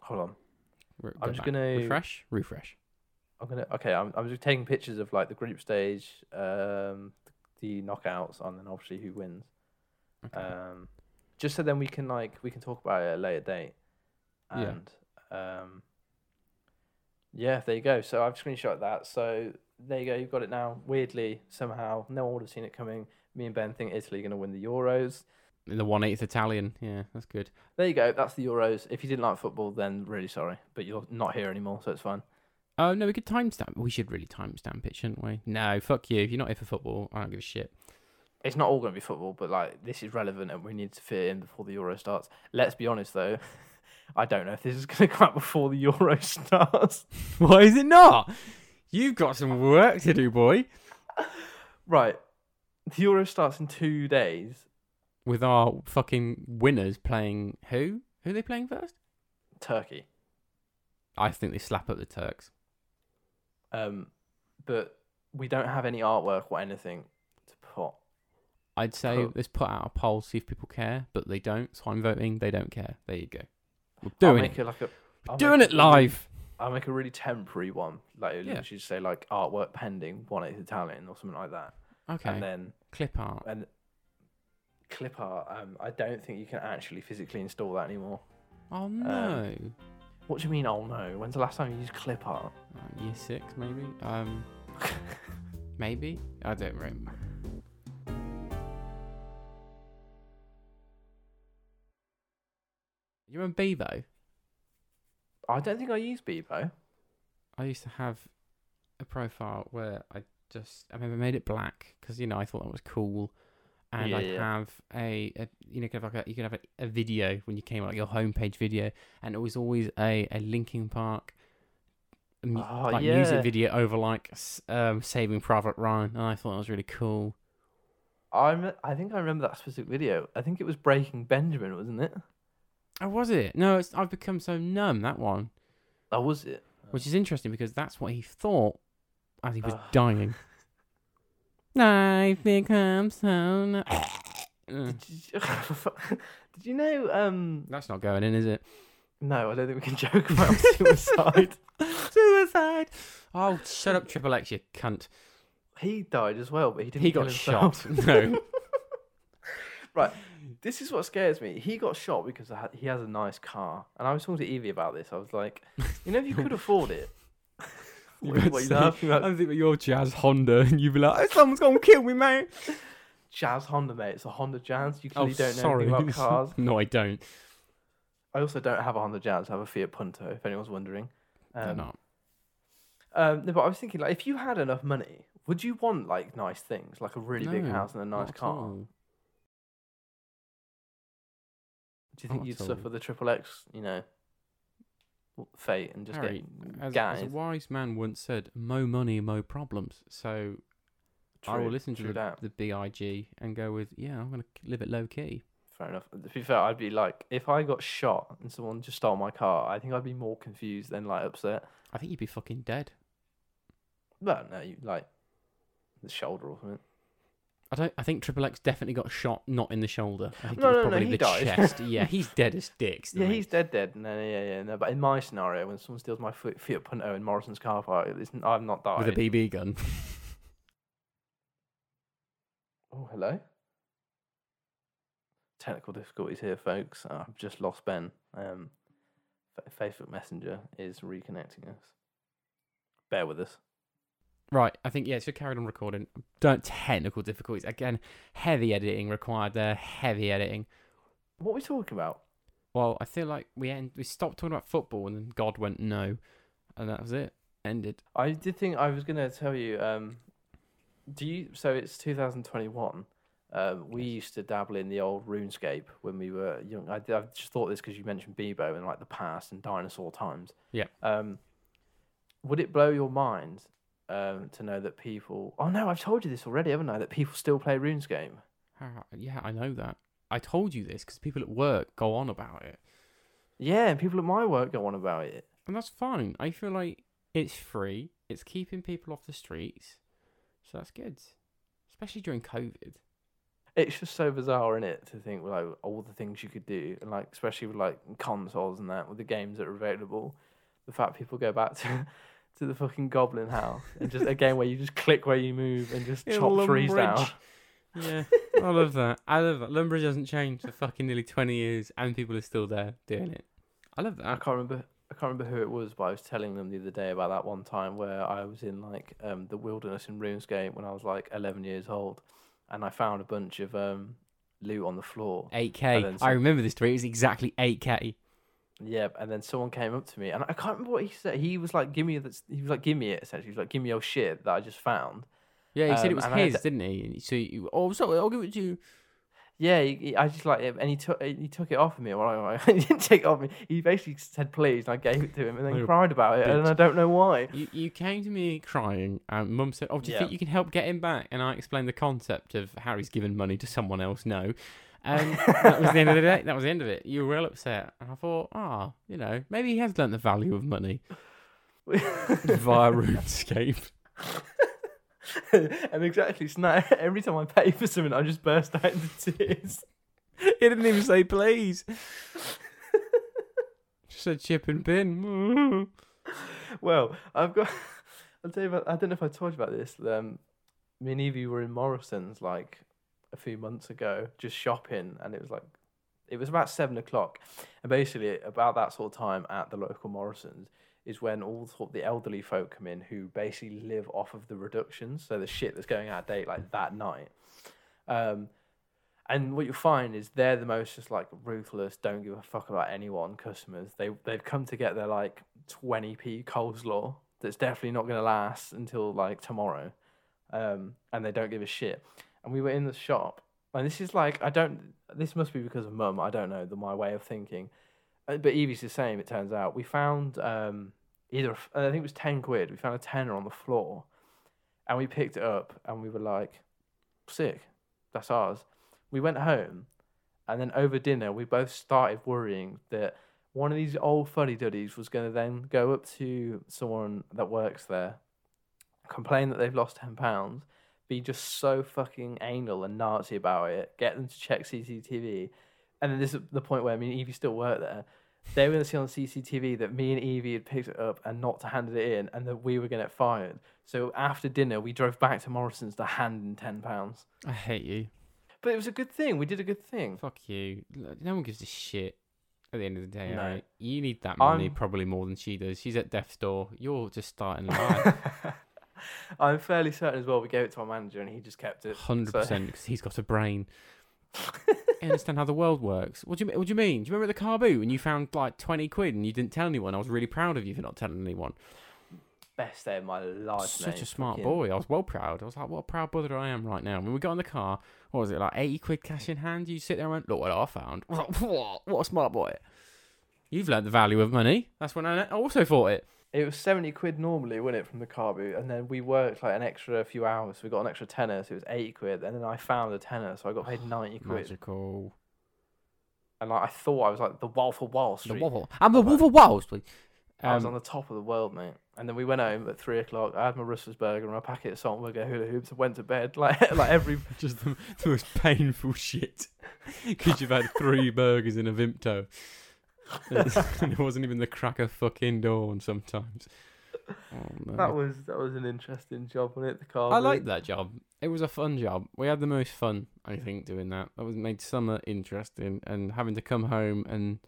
Hold on. Re- I'm go just back. gonna- refresh. Refresh. I'm gonna. Okay, I'm I'm just taking pictures of like the group stage, um, the knockouts, and then obviously who wins. Okay. Um, just so then we can like we can talk about it at a later date. Yeah. And um. Yeah, there you go. So I've screenshot that. So there you go. You've got it now. Weirdly, somehow, no one would have seen it coming. Me and Ben think Italy are going to win the Euros. In the one eighth Italian. Yeah, that's good. There you go. That's the Euros. If you didn't like football, then really sorry, but you're not here anymore, so it's fine. Oh no, we could timestamp. We should really timestamp it, shouldn't we? No, fuck you. If you're not here for football, I don't give a shit. It's not all going to be football, but like this is relevant, and we need to fit in before the Euro starts. Let's be honest, though. I don't know if this is going to come out before the Euro starts. Why is it not? You've got some work to do, boy. right. The Euro starts in two days. With our fucking winners playing who? Who are they playing first? Turkey. I think they slap up the Turks. Um, but we don't have any artwork or anything to put. I'd say Cool. let's put out a poll, see if people care, but they don't. So I'm voting. They don't care. There you go. We're I'll doing make it. it like a. I'll Doing it live. I'll make a really temporary one, like Yeah. literally just say like artwork pending, one eighth Italian or something like that, Okay. and then Clip art. and clip art. Um, I don't think you can actually physically install that anymore. Oh no. What do you mean? Oh no! When's the last time you used clip art? Uh, year six, maybe. Um, maybe. I don't remember. You remember Bebo? I don't think I use Bebo. I used to have a profile where I just I remember made it black because you know I thought that was cool, and Yeah, I'd yeah. have a, a you know kind of like a, you could have a, a video when you came out like your homepage video, and it was always a a Linkin Park. mu- Oh, like yeah. music video over like um, Saving Private Ryan, and I thought that was really cool. I'm. I think I remember that specific video. I think it was Breaking Benjamin, wasn't it? Oh, was it? No, it's I've become so numb that one, Oh, was it? which is interesting because that's what he thought as he was Ugh. dying. Life becomes so. nu- Uh, Did you, did you know? Um, That's not going in, is it? no, I don't think we can joke about suicide. Suicide. Oh, shut up, Triple X, you cunt. he died as well, but he didn't. He got himself. shot. No. This is what scares me. He got shot because he has a nice car, and I was talking to Evie about this. I was like, you know, if you could afford it, You what, what say- laughing about? I think about your Jazz Honda, and you'd be like, "Oh, "Someone's gonna kill me, mate." Jazz Honda, mate. It's a Honda Jazz. You Oh, don't know sorry. anything about cars. no, I don't. I also don't have a Honda Jazz. I have a Fiat Punto. If anyone's wondering. They're Um, not. Um, no, but I was thinking, like, if you had enough money, would you want like nice things, like a really big house and a nice car? all. Do you think Not you'd at suffer the triple X, you know, fate and just Harry, get as, as a guys? wise man once said, "Mo money, mo problems." So I will listen to the, the big and go with, "Yeah, I'm gonna live it low key." Fair enough. To be fair, I'd be like, if I got shot and someone just stole my car, I think I'd be more confused than like upset. I think you'd be fucking dead. But no, you like the shoulder or something. I don't. I think Triple X definitely got shot, not in the shoulder. I think No, it was no, no, probably he the died. chest. yeah, he's dead as dicks. Yeah, he's dead, dead. No, no, yeah, yeah. No, but in my scenario, when someone steals my Fi- Fiat Punto in Morrison's car park, it's, I've not died. with a BB gun. Oh, hello. Technical difficulties here, folks. Uh, I've just lost Ben. Um, Facebook Messenger is reconnecting us. Bear with us. Right, I think yeah, so carried on recording. Don't technical difficulties again. Heavy editing required there. Heavy editing. What are we talking about? Well, I feel like we end, we stopped talking about football and then God went no, and that was it. Ended. I did think I was going to tell you. Um, do you? So it's 2021. Um, we used to dabble in the old RuneScape when we were young. I, I just thought this because you mentioned Bebo and like the past and dinosaur times. Yeah. Um, would it blow your mind um, to know that people? Oh no, I've told you this already, haven't I? That people still play RuneScape. How- Yeah, I know that. I told you this because people at work go on about it, Yeah, and people at my work go on about it. and that's fine. I feel like it's free. It's keeping people off the streets, so that's good, especially during COVID. It's just so bizarre, isn't it, to think like all the things you could do, and like especially with like consoles and that, with the games that are available. The fact people go back to to the fucking Goblin House and just a game where you just click where you move and just Yeah, chop trees down. Lumbridge. Yeah, I love that. I love that. Lumbridge hasn't changed for fucking nearly twenty years, and people are still there doing it. I love I that. can't remember. I can't remember who it was, but I was telling them the other day about that one time where I was in like um, the wilderness in RuneScape when I was like 11 years old, and I found a bunch of um, loot on the floor. Eight And K. then I some- remember this story. It was exactly eight K. Yeah, and then someone came up to me, and I can't remember what he said. He was like, "Give me this." He was like, "Give me it." Essentially, he was like, "Give me your shit that I just found." Yeah, he said it Um, was I his, didn't he? So, you, oh, sorry, I'll give it to you. Yeah, he, he- I just like it, and he took he took it off of me. Well, I, he didn't take it off me. He basically said please, and I gave it to him, and then cried about it, and. I don't know why. You, you came to me crying, and Mum said, "Oh, do you Yeah. think you can help get him back?" And I explained the concept of Harry's given money to someone else. No, and that was the end of the day. That was the end of it. You were real upset, and I thought, ah, you know, maybe he has learnt the value of money via RuneScape. and exactly, so now every time I pay for something, I just burst out into tears. He didn't even say please. Just said chip and pin. Well, I've got. I'll tell you about. I don't know if I told you about this. Um, me and Evie were in Morrison's like a few months ago, just shopping, and it was like, it was about seven o'clock, and basically about that sort of time at the local Morrison's is when all sort of the elderly folk come in who basically live off of the reductions, so the shit that's going out of date like that night. Um, and what you'll find is they're the most just like ruthless, don't give a fuck about anyone customers. They they've come to get their like twenty p coleslaw that's definitely not going to last until like tomorrow, um, and they don't give a shit. And we were in the shop, and this is like I don't. This must be because of mum. I don't know the my way of thinking, Uh, but Evie's the same. It turns out we found um, either I think it was ten quid. We found a tenner on the floor, and we picked it up, and we were like, sick. That's ours we went home, and then over dinner we both started worrying that one of these old fuddy duddies was going to then go up to someone that works there, complain that they've lost ten pounds, be just so fucking anal and Nazi about it, get them to check CCTV, and then this is the point where me and Evie still work there. They were going to see on CCTV that me and Evie had picked it up and not to hand it in, and that we were going to get fired. So after dinner, we drove back to Morrison's to hand in ten pounds. I hate you. But it was a good thing. We did a good thing. Fuck you. No one gives a shit. At the end of the day, No. alright? You need that money I'm- probably more than she does. She's at death's door. You're just starting life. I'm fairly certain as well. We gave it to our manager and he just kept it. Hundred percent, because he's got a brain. I understand how the world works. What do you mean? What do you mean? Do you remember the car boot and you found like twenty quid and you didn't tell anyone? I was really proud of you for not telling anyone. Best day of my life. Such mate. a smart Fucking- boy. I was well proud. I was like, what a proud brother I am right now. When we got in the car, what was it like? Eighty quid cash in hand. You sit there and went, look what I found. I was like, what? What a smart boy. You've learned the value of money. That's when I also thought it. It was 70 quid normally, wasn't it, from the car boot? And then we worked like an extra few hours. So we got an extra tenner, so it was 80 quid. And then I found a tenner, so I got paid 90 quid. Magical. And like, I thought I was like the Wolf of Wall The Street. waffle. I'm the wolf of Wall Street. I was Um, on the top of the world, mate. And then we went home at three o'clock. I had my Russell's burger and my packet of salt and vinegar hula hoops and went to bed. Like, like every just the, the most painful shit. Because you've had three burgers in a Vimto. it wasn't even the crack of fucking dawn sometimes. Oh, no. that was that was an interesting job on it. The car. I boot. liked that job. It was a fun job. We had the most fun, I think, doing that. That was made summer interesting, and having to come home and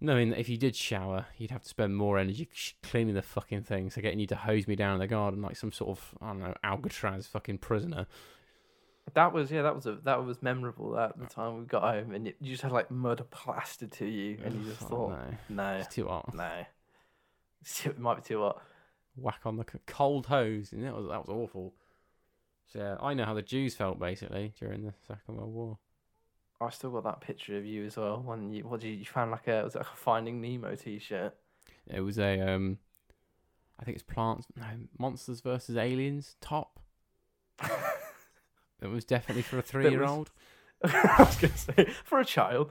knowing that if you did shower, you'd have to spend more energy cleaning the fucking thing. So getting you to hose me down in the garden like some sort of I don't know Alcatraz fucking prisoner. That was yeah, that was a that was memorable at the time we got home, and it, you just had like mud plastered to you, and you just Oh, thought, no, no, it's too hot. no, it might be too hot. Whack on the cold hose, and that was that was awful. So yeah, I know how the Jews felt basically during the Second World War. I still got that picture of you as well. When you what did you, you found like a was it like a Finding Nemo T-shirt? It was a um, I think it's Plants, no, Monsters versus Aliens top. it was definitely for a three-year-old. I was gonna say for a child.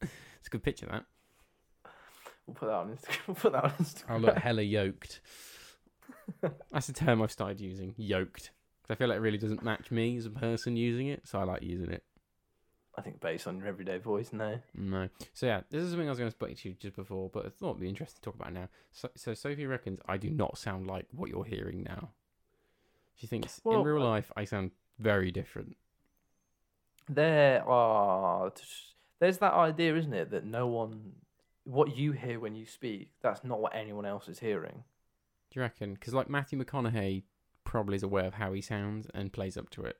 It's a good picture that. We'll put that on Instagram. We'll put that on Instagram. I look hella yoked. That's a term I've started using, yoked. 'Cause I feel like it really doesn't match me as a person using it, so I like using it. I think based on your everyday voice, no. No. So yeah, this is something I was going to speak to you just before, but I thought it'd be interesting to talk about now. So, so Sophie reckons I do not sound like what you're hearing now. She thinks in real life I sound very different. There are there's that idea, isn't it, that no one what you hear when you speak, that's not what anyone else is hearing. Do you reckon? Because like Matthew McConaughey probably is aware of how he sounds and plays up to it.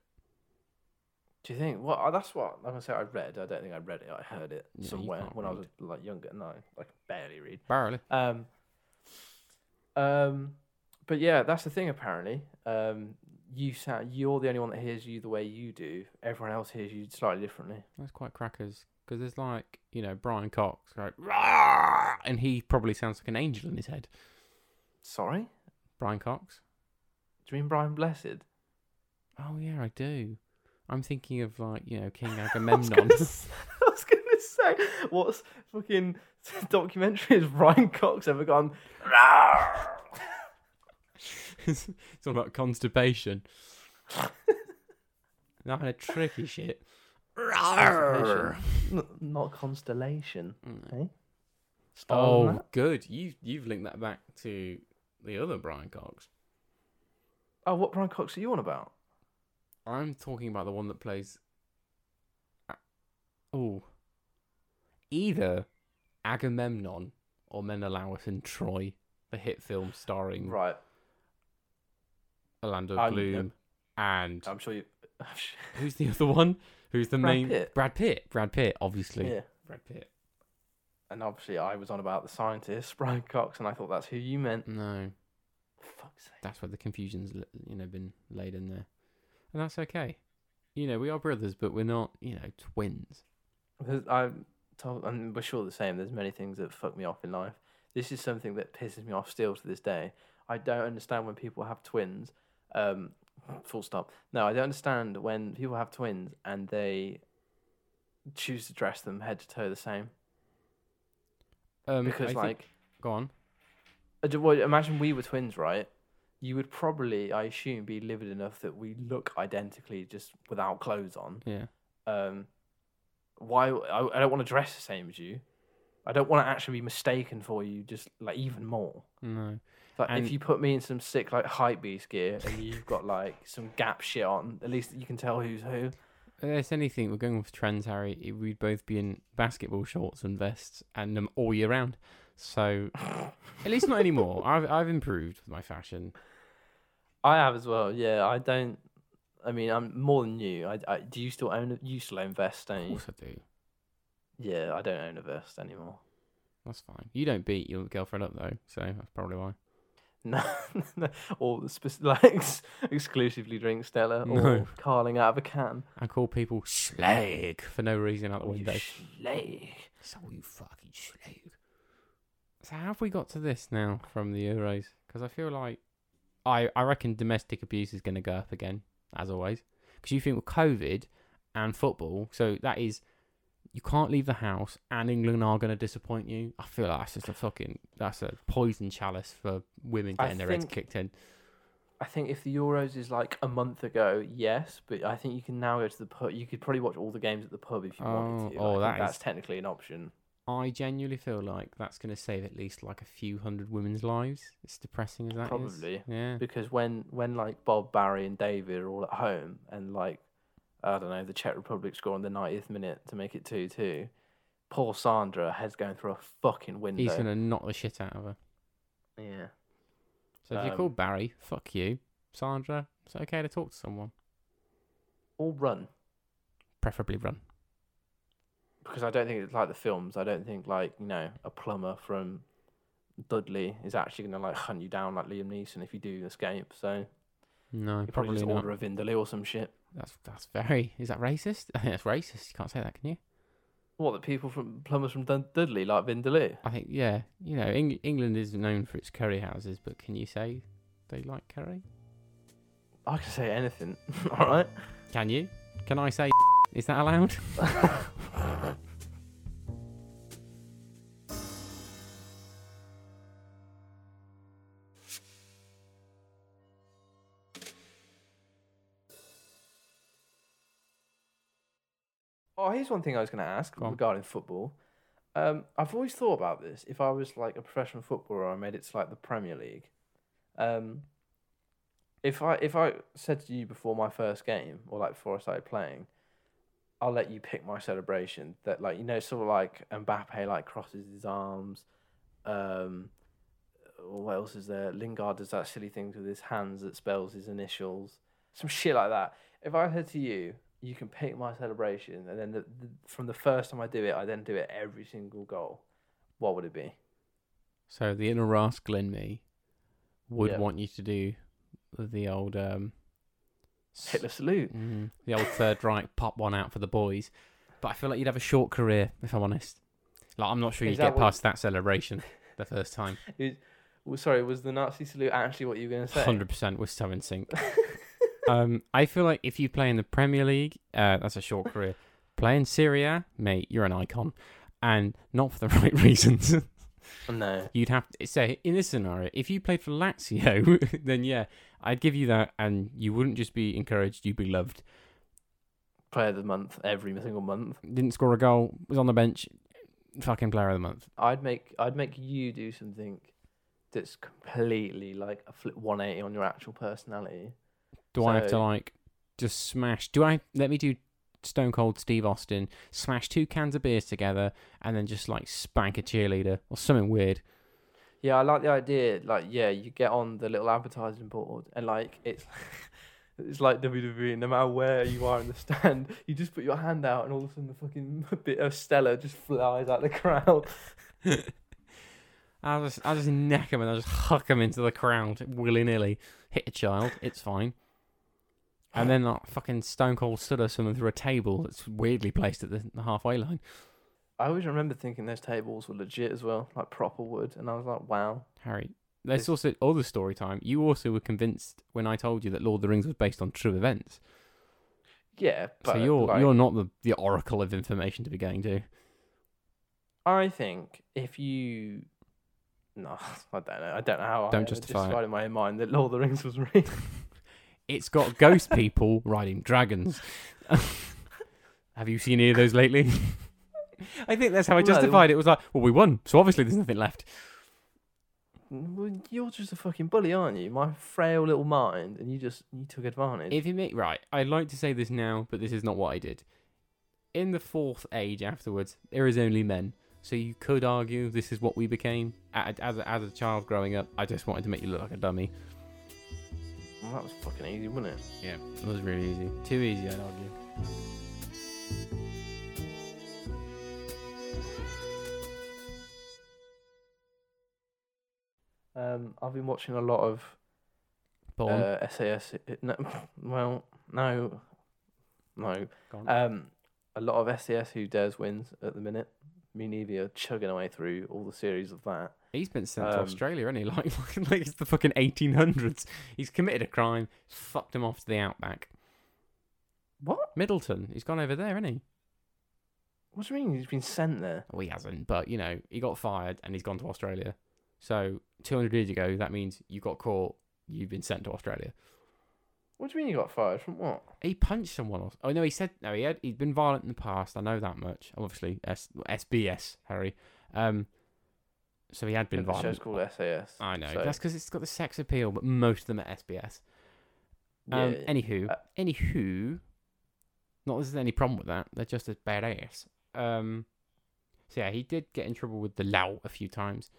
Do you think? Well, that's what I'm gonna say. I read. I don't think I read it. I heard it Yeah, somewhere when I was like younger. No, I can barely read. Barely. Um, um, but yeah, that's the thing. Apparently, um, you sound you're the only one that hears you the way you do. Everyone else hears you slightly differently. That's quite crackers. Because there's like, you know, Brian Cox, like, "Rah!" and he probably sounds like an angel in his head. Sorry, Brian Cox? do you mean Brian Blessed? Oh, yeah, I do. I'm thinking of like, you know, King I was Agamemnon. gonna I was gonna say, what's fucking documentary has Brian Cox ever gone? It's all about constipation. Not kind of tricky shit. N- not constellation. Mm. Eh? Oh, good. You you've linked that back to the other Brian Cox. Oh, what Brian Cox are you on about? I'm talking about the one that plays. Oh, either Agamemnon or Menelaus in Troy, the hit film starring Right. Orlando oh, I'm- Bloom and I'm sure you. I'm sure- who's the other one? Who's the Brad main? Pitt. Brad Pitt. Brad Pitt, obviously. yeah. Brad Pitt. And obviously, I was on about the scientist, Brian Cox, and I thought that's who you meant. No, Fuck's sake. that's where the confusion's you know been laid in there, and that's okay. You know, we are brothers, but we're not, you know, twins. I'm told, and we're sure the same. There's many things that fuck me off in life. This is something that pisses me off still to this day. I don't understand when people have twins. Um, full stop. No, I don't understand when people have twins and they choose to dress them head to toe the same. Um, Because I think- like, go on. Well, imagine we were twins, right? You would probably, I assume, be livid enough that we look identically just without clothes on. Yeah. um, why I, I don't want to dress the same as you. I don't want to actually be mistaken for you, just like even more. No. Like And- if you put me in some sick like hype beast gear and you've got like some Gap shit on, at least you can tell who's who. Uh, if anything, we're going with trends, Harry. it- We'd both be in basketball shorts and vests and them all year round. So, at least not anymore. I've I've improved with my fashion. I have as well. Yeah, I don't. I mean, I'm more than you. I, I do you still own a, you still own vests, don't you? Of course I do. Yeah, I don't own a vest anymore. That's fine. You don't beat your girlfriend up though, so that's probably why. No, or spec- like ex- exclusively drink Stella or No. carling out of a can. I call people slag for no reason out the Oh, window. slag. So you fucking slag. So how have we got to this now from the Euros? Because I feel like I I reckon domestic abuse is going to go up again as always. Because you think with COVID and football, so that is you can't leave the house, and England are going to disappoint you. I feel like that's just a fucking that's a poison chalice for women I getting their heads kicked in. I think if the Euros is like a month ago, yes, but I think you can now go to the pub. You could probably watch all the games at the pub if you wanted oh, to. Oh, oh, that that's is- technically an option. I genuinely feel like that's going to save at least like a few hundred women's lives. It's depressing as that is. Probably. Yeah. Because when when like Bob, Barry, and David are all at home, and like I don't know, the Czech Republic score on the 90th minute to make it two two. Poor Sandra head's going through a fucking window. He's going to knock the shit out of her. Yeah. So if you're Um, called Barry, fuck you. Sandra, it's okay to talk to someone. Or run. Preferably run. because I don't think it's like the films. I don't think like you know a plumber from Dudley is actually gonna like hunt you down like Liam Neeson if you do escape. So No, You probably probably just not. order a vindaloo or some shit. That's that's very. Is that racist? I think that's racist. You can't say that, can you? What the people from plumbers from Dud- Dudley like vindaloo? I think yeah. You know, Eng- England is known for its curry houses, but can you say they like curry? I can say anything. All right. Can you? Can I say? Is that allowed? Here's one thing I was going to ask Go on. regarding football. Um, I've always thought about this. If I was like a professional footballer, I made it to like the Premier League. Um, if I if I said to you before my first game or like before I started playing, I'll let you pick my celebration. That like you know sort of like Mbappe like crosses his arms. Um, what else is there? Lingard does that silly thing with his hands that spells his initials. Some shit like that. If I said to you, you can pick my celebration, and then the, the, from the first time I do it, I then do it every single goal. What would it be? So the inner rascal in me would Yeah. want you to do the old um, Hitler salute. mm, the old Third Reich pop one out for the boys. But I feel like you'd have a short career if I'm honest. Like I'm not sure you'd get what- past that celebration the first time. Well, sorry, was the Nazi salute actually what you were going to say? Hundred percent, we're so in sync. um, I feel like if you play in the Premier League, uh, that's a short career. Play in Syria, mate, you're an icon, and not for the right reasons. No. You'd have to say in this scenario, if you played for Lazio, then yeah, I'd give you that, and you wouldn't just be encouraged, you'd be loved. Player of the month every single month. Didn't score a goal, was on the bench, fucking player of the month. I'd make I'd make you do something that's completely like a flip 180 on your actual personality. Do I have to like just smash? Do I let me do Stone Cold Steve Austin, smash two cans of beers together, and then just like spank a cheerleader or something weird? Yeah, I like the idea. Like, yeah, you get on the little advertising board, and like it's it's like WWE. No matter where you are in the stand, you just put your hand out, and all of a sudden the fucking bit of Stella just flies out the crowd. I'll just I'll just neck him and I'll just huck him into the crowd willy nilly. Hit a child, it's fine. And then like fucking Stone Cold stutter someone through a table that's weirdly placed at the, the halfway line. I always remember thinking those tables were legit as well, like proper wood, and I was like, wow. Harry. There's also other story time. You also were convinced when I told you that Lord of the Rings was based on true events. Yeah, but so you're like, you're not the, the oracle of information to be going to. I think if you. No, I don't know. I don't know how Don't I justify it. in my own mind that Lord of the Rings was real. It's got ghost people riding dragons. Have you seen any of those lately? I think that's how I justified it. It was like, well, we won, so obviously there's nothing left. well, you're just a fucking bully, aren't you? My frail little mind, and you just you took advantage. If you make right, I'd like to say this now, but this is not what I did. In the fourth age afterwards, there is only men. So you could argue this is what we became as a, as a child growing up. I just wanted to make you look like a dummy. Well, that was fucking easy, wasn't it? Yeah, it was really easy. Too easy, I'd argue. Um, I've been watching a lot of Born. uh, SAS. No, well, no, no. Um, a lot of SAS Who Dares wins at the minute. Me and Evie are chugging away through all the series of that. He's been sent to um, Australia, isn't he? Like, like, like it's the fucking 1800s. He's committed a crime, fucked him off to the outback. What? Middleton, he's gone over there, isn't he? What do you mean he's been sent there? Well, he hasn't, but you know, he got fired and he's gone to Australia. So 200 years ago, that means you got caught, you've been sent to Australia. What do you mean he got fired from what? He punched someone. Else. Oh no, he said no. He had he'd been violent in the past. I know that much. Obviously, S, SBS Harry. Um, so he had been violent. the show's called SAS. I know so- that's because it's got the sex appeal, but most of them are SBS. Um, Yeah. anywho, Uh, anywho, not that there's any problem with that. They're just as badass. Um, so yeah, he did get in trouble with the law a few times,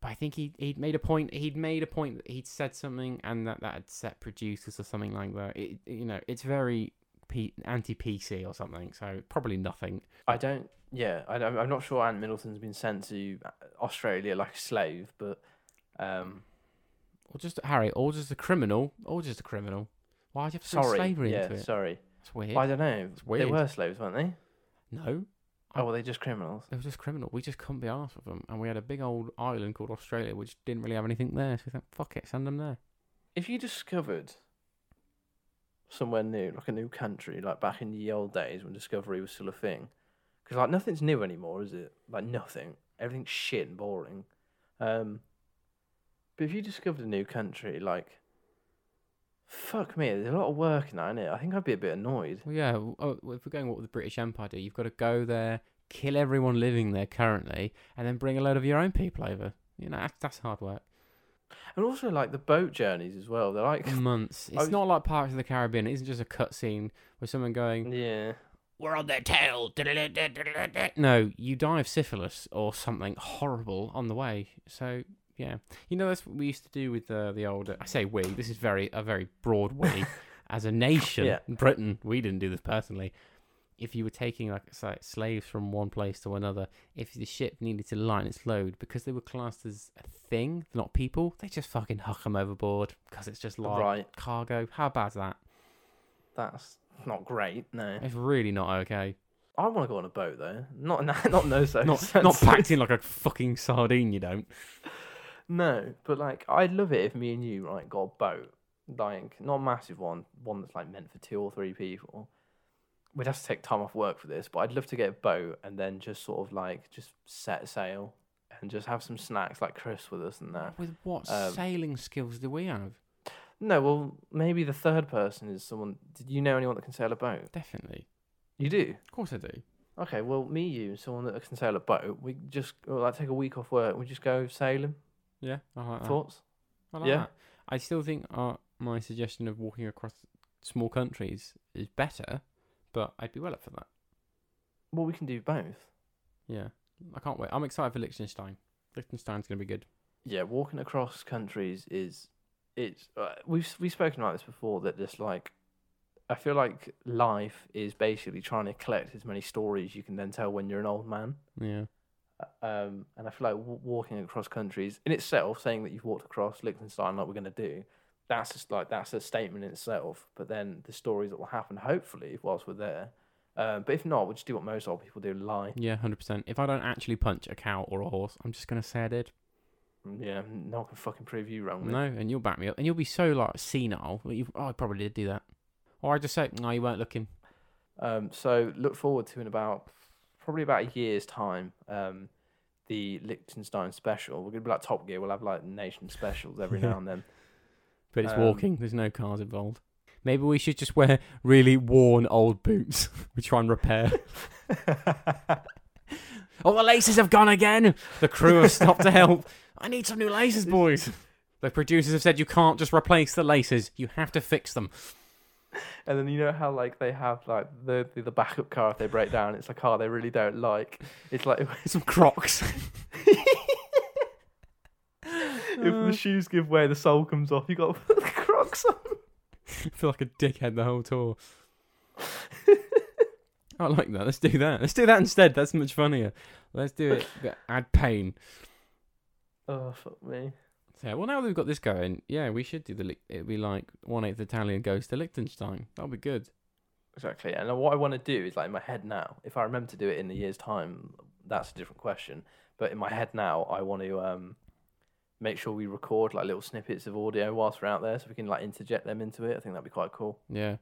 but I think he he'd made a point. He'd made a point that he'd said something, and that that had set producers or something like that. It, you know, it's very P- anti PC or something. So probably nothing. I don't. Yeah, I, I'm not sure Ant Middleton's been sent to uh, Australia like a slave, but um, Or just Harry, or just a criminal, or just a criminal. Why do you have to Sorry. slavery yeah, into it? sorry. It's weird. I don't know. It's They were slaves, weren't they? No, Oh, were they just criminals? they were just criminal. We just couldn't be arsed with them, and we had a big old island called Australia, which didn't really have anything there. So we thought, fuck it, send them there. If you discovered somewhere new, like a new country, like back in the old days when discovery was still a thing, because like nothing's new anymore, is it? Like nothing. Everything's shit and boring. Um, but if you discovered a new country, like, fuck me, there's a lot of work in that, isn't it? I think I'd be a bit annoyed. Well, yeah. Oh, if we're going what would the British Empire do, you've got to go there, kill everyone living there currently, and then bring a load of your own people over. You know, that's, that's hard work. And also like the boat journeys as well. They're like, Months. It's was- not like Pirates of the Caribbean. It isn't just a cutscene with someone going, yeah. "We're on their tail." No, you die of syphilis or something horrible on the way. So yeah, you know that's what we used to do with uh, the old. I say we. This is very a very broad we. As a nation, Yeah. Britain, we didn't do this personally. If you were taking like slaves from one place to another, if the ship needed to lighten its load because they were classed as a thing, not people, they just fucking huck them overboard because it's just like Right. cargo. How bad's that? That's not great. No. It's really not okay. I want to go on a boat though. Not in that, not in those Not not circumstances. packed in like a fucking sardine. You don't. No, but like I'd love it if me and you right got a boat, like not a massive one, one that's like meant for two or three people. We'd have to take time off work for this, but I'd love to get a boat and then just sort of like just set sail and just have some snacks like Chris with us and that. With what Um, sailing skills do we have? No, well maybe the third person is someone. Did you know anyone that can sail a boat? Definitely. You do. Of course I do. Okay, well me, you, and someone that can sail a boat. We just or, like take a week off work. We just go sailing. Yeah, I like that. Thoughts? I like Yeah. that. I still think uh, my suggestion of walking across small countries is better, but I'd be well up for that. Well, we can do both. Yeah, I can't wait. I'm excited for Liechtenstein. Liechtenstein's going to be good. yeah, walking across countries is it's uh, we've we've spoken about this before that just like I feel like life is basically trying to collect as many stories you can then tell when you're an old man. Yeah. Um, and I feel like w- walking across countries in itself, saying that you've walked across Liechtenstein like we're going to do, that's just like that's a statement in itself. But then the stories that will happen, hopefully, whilst we're there. Um, but if not, we'll just do what most old people do: lie. Yeah, 100%. If I don't actually punch a cow or a horse, I'm just going to say I did. Yeah, no one can fucking prove you wrong. No, and you'll back me up. And you'll be so, like, senile. you oh, I probably did do that. Or I just say, no, you weren't looking. Um, so look forward to in about probably about a year's time. Um, the Liechtenstein special. We're gonna be like Top Gear. We'll have like nation specials every now and then. But it's Um, walking. There's no cars involved. Maybe we should just wear really worn old boots. we try and repair. oh, the laces have gone again. The crew have stopped to help. I need some new laces, boys. The producers have said you can't just replace the laces. You have to fix them. and then you know how like they have like the, the the backup car if they break down. It's a car they really don't like. It's like Some Crocs. if the shoes give way, the sole comes off. You got to put the Crocs on. I feel like a dickhead the whole tour. I like that. Let's do that. Let's do that instead. That's much funnier. Let's do it. Add pain. Oh fuck me. Yeah, well, now that we've got this going, yeah, we should do the. It'd be like one eighth Italian goes to Liechtenstein. That'll be good. Exactly. And what I want to do is like in my head now. If I remember to do it in a year's time, that's a different question. But in my head now, I want to um, make sure we record like little snippets of audio whilst we're out there, so we can like interject them into it. I think that'd be quite cool. Yeah.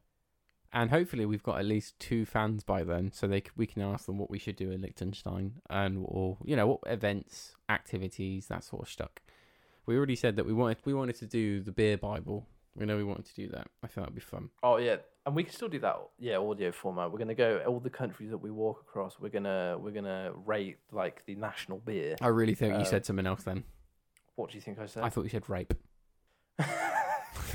And hopefully we've got at least two fans by then, so they we can ask them what we should do in Liechtenstein and or you know what events, activities, that sort of stuff. We already said that we wanted we wanted to do the beer Bible. We know we wanted to do that. I think that'd be fun. Oh yeah, and we can still do that. Yeah, audio format. We're gonna go all the countries that we walk across. We're gonna we're gonna rate like the national beer. I really think you Uh, said something else then. What do you think I said? I thought you said rape.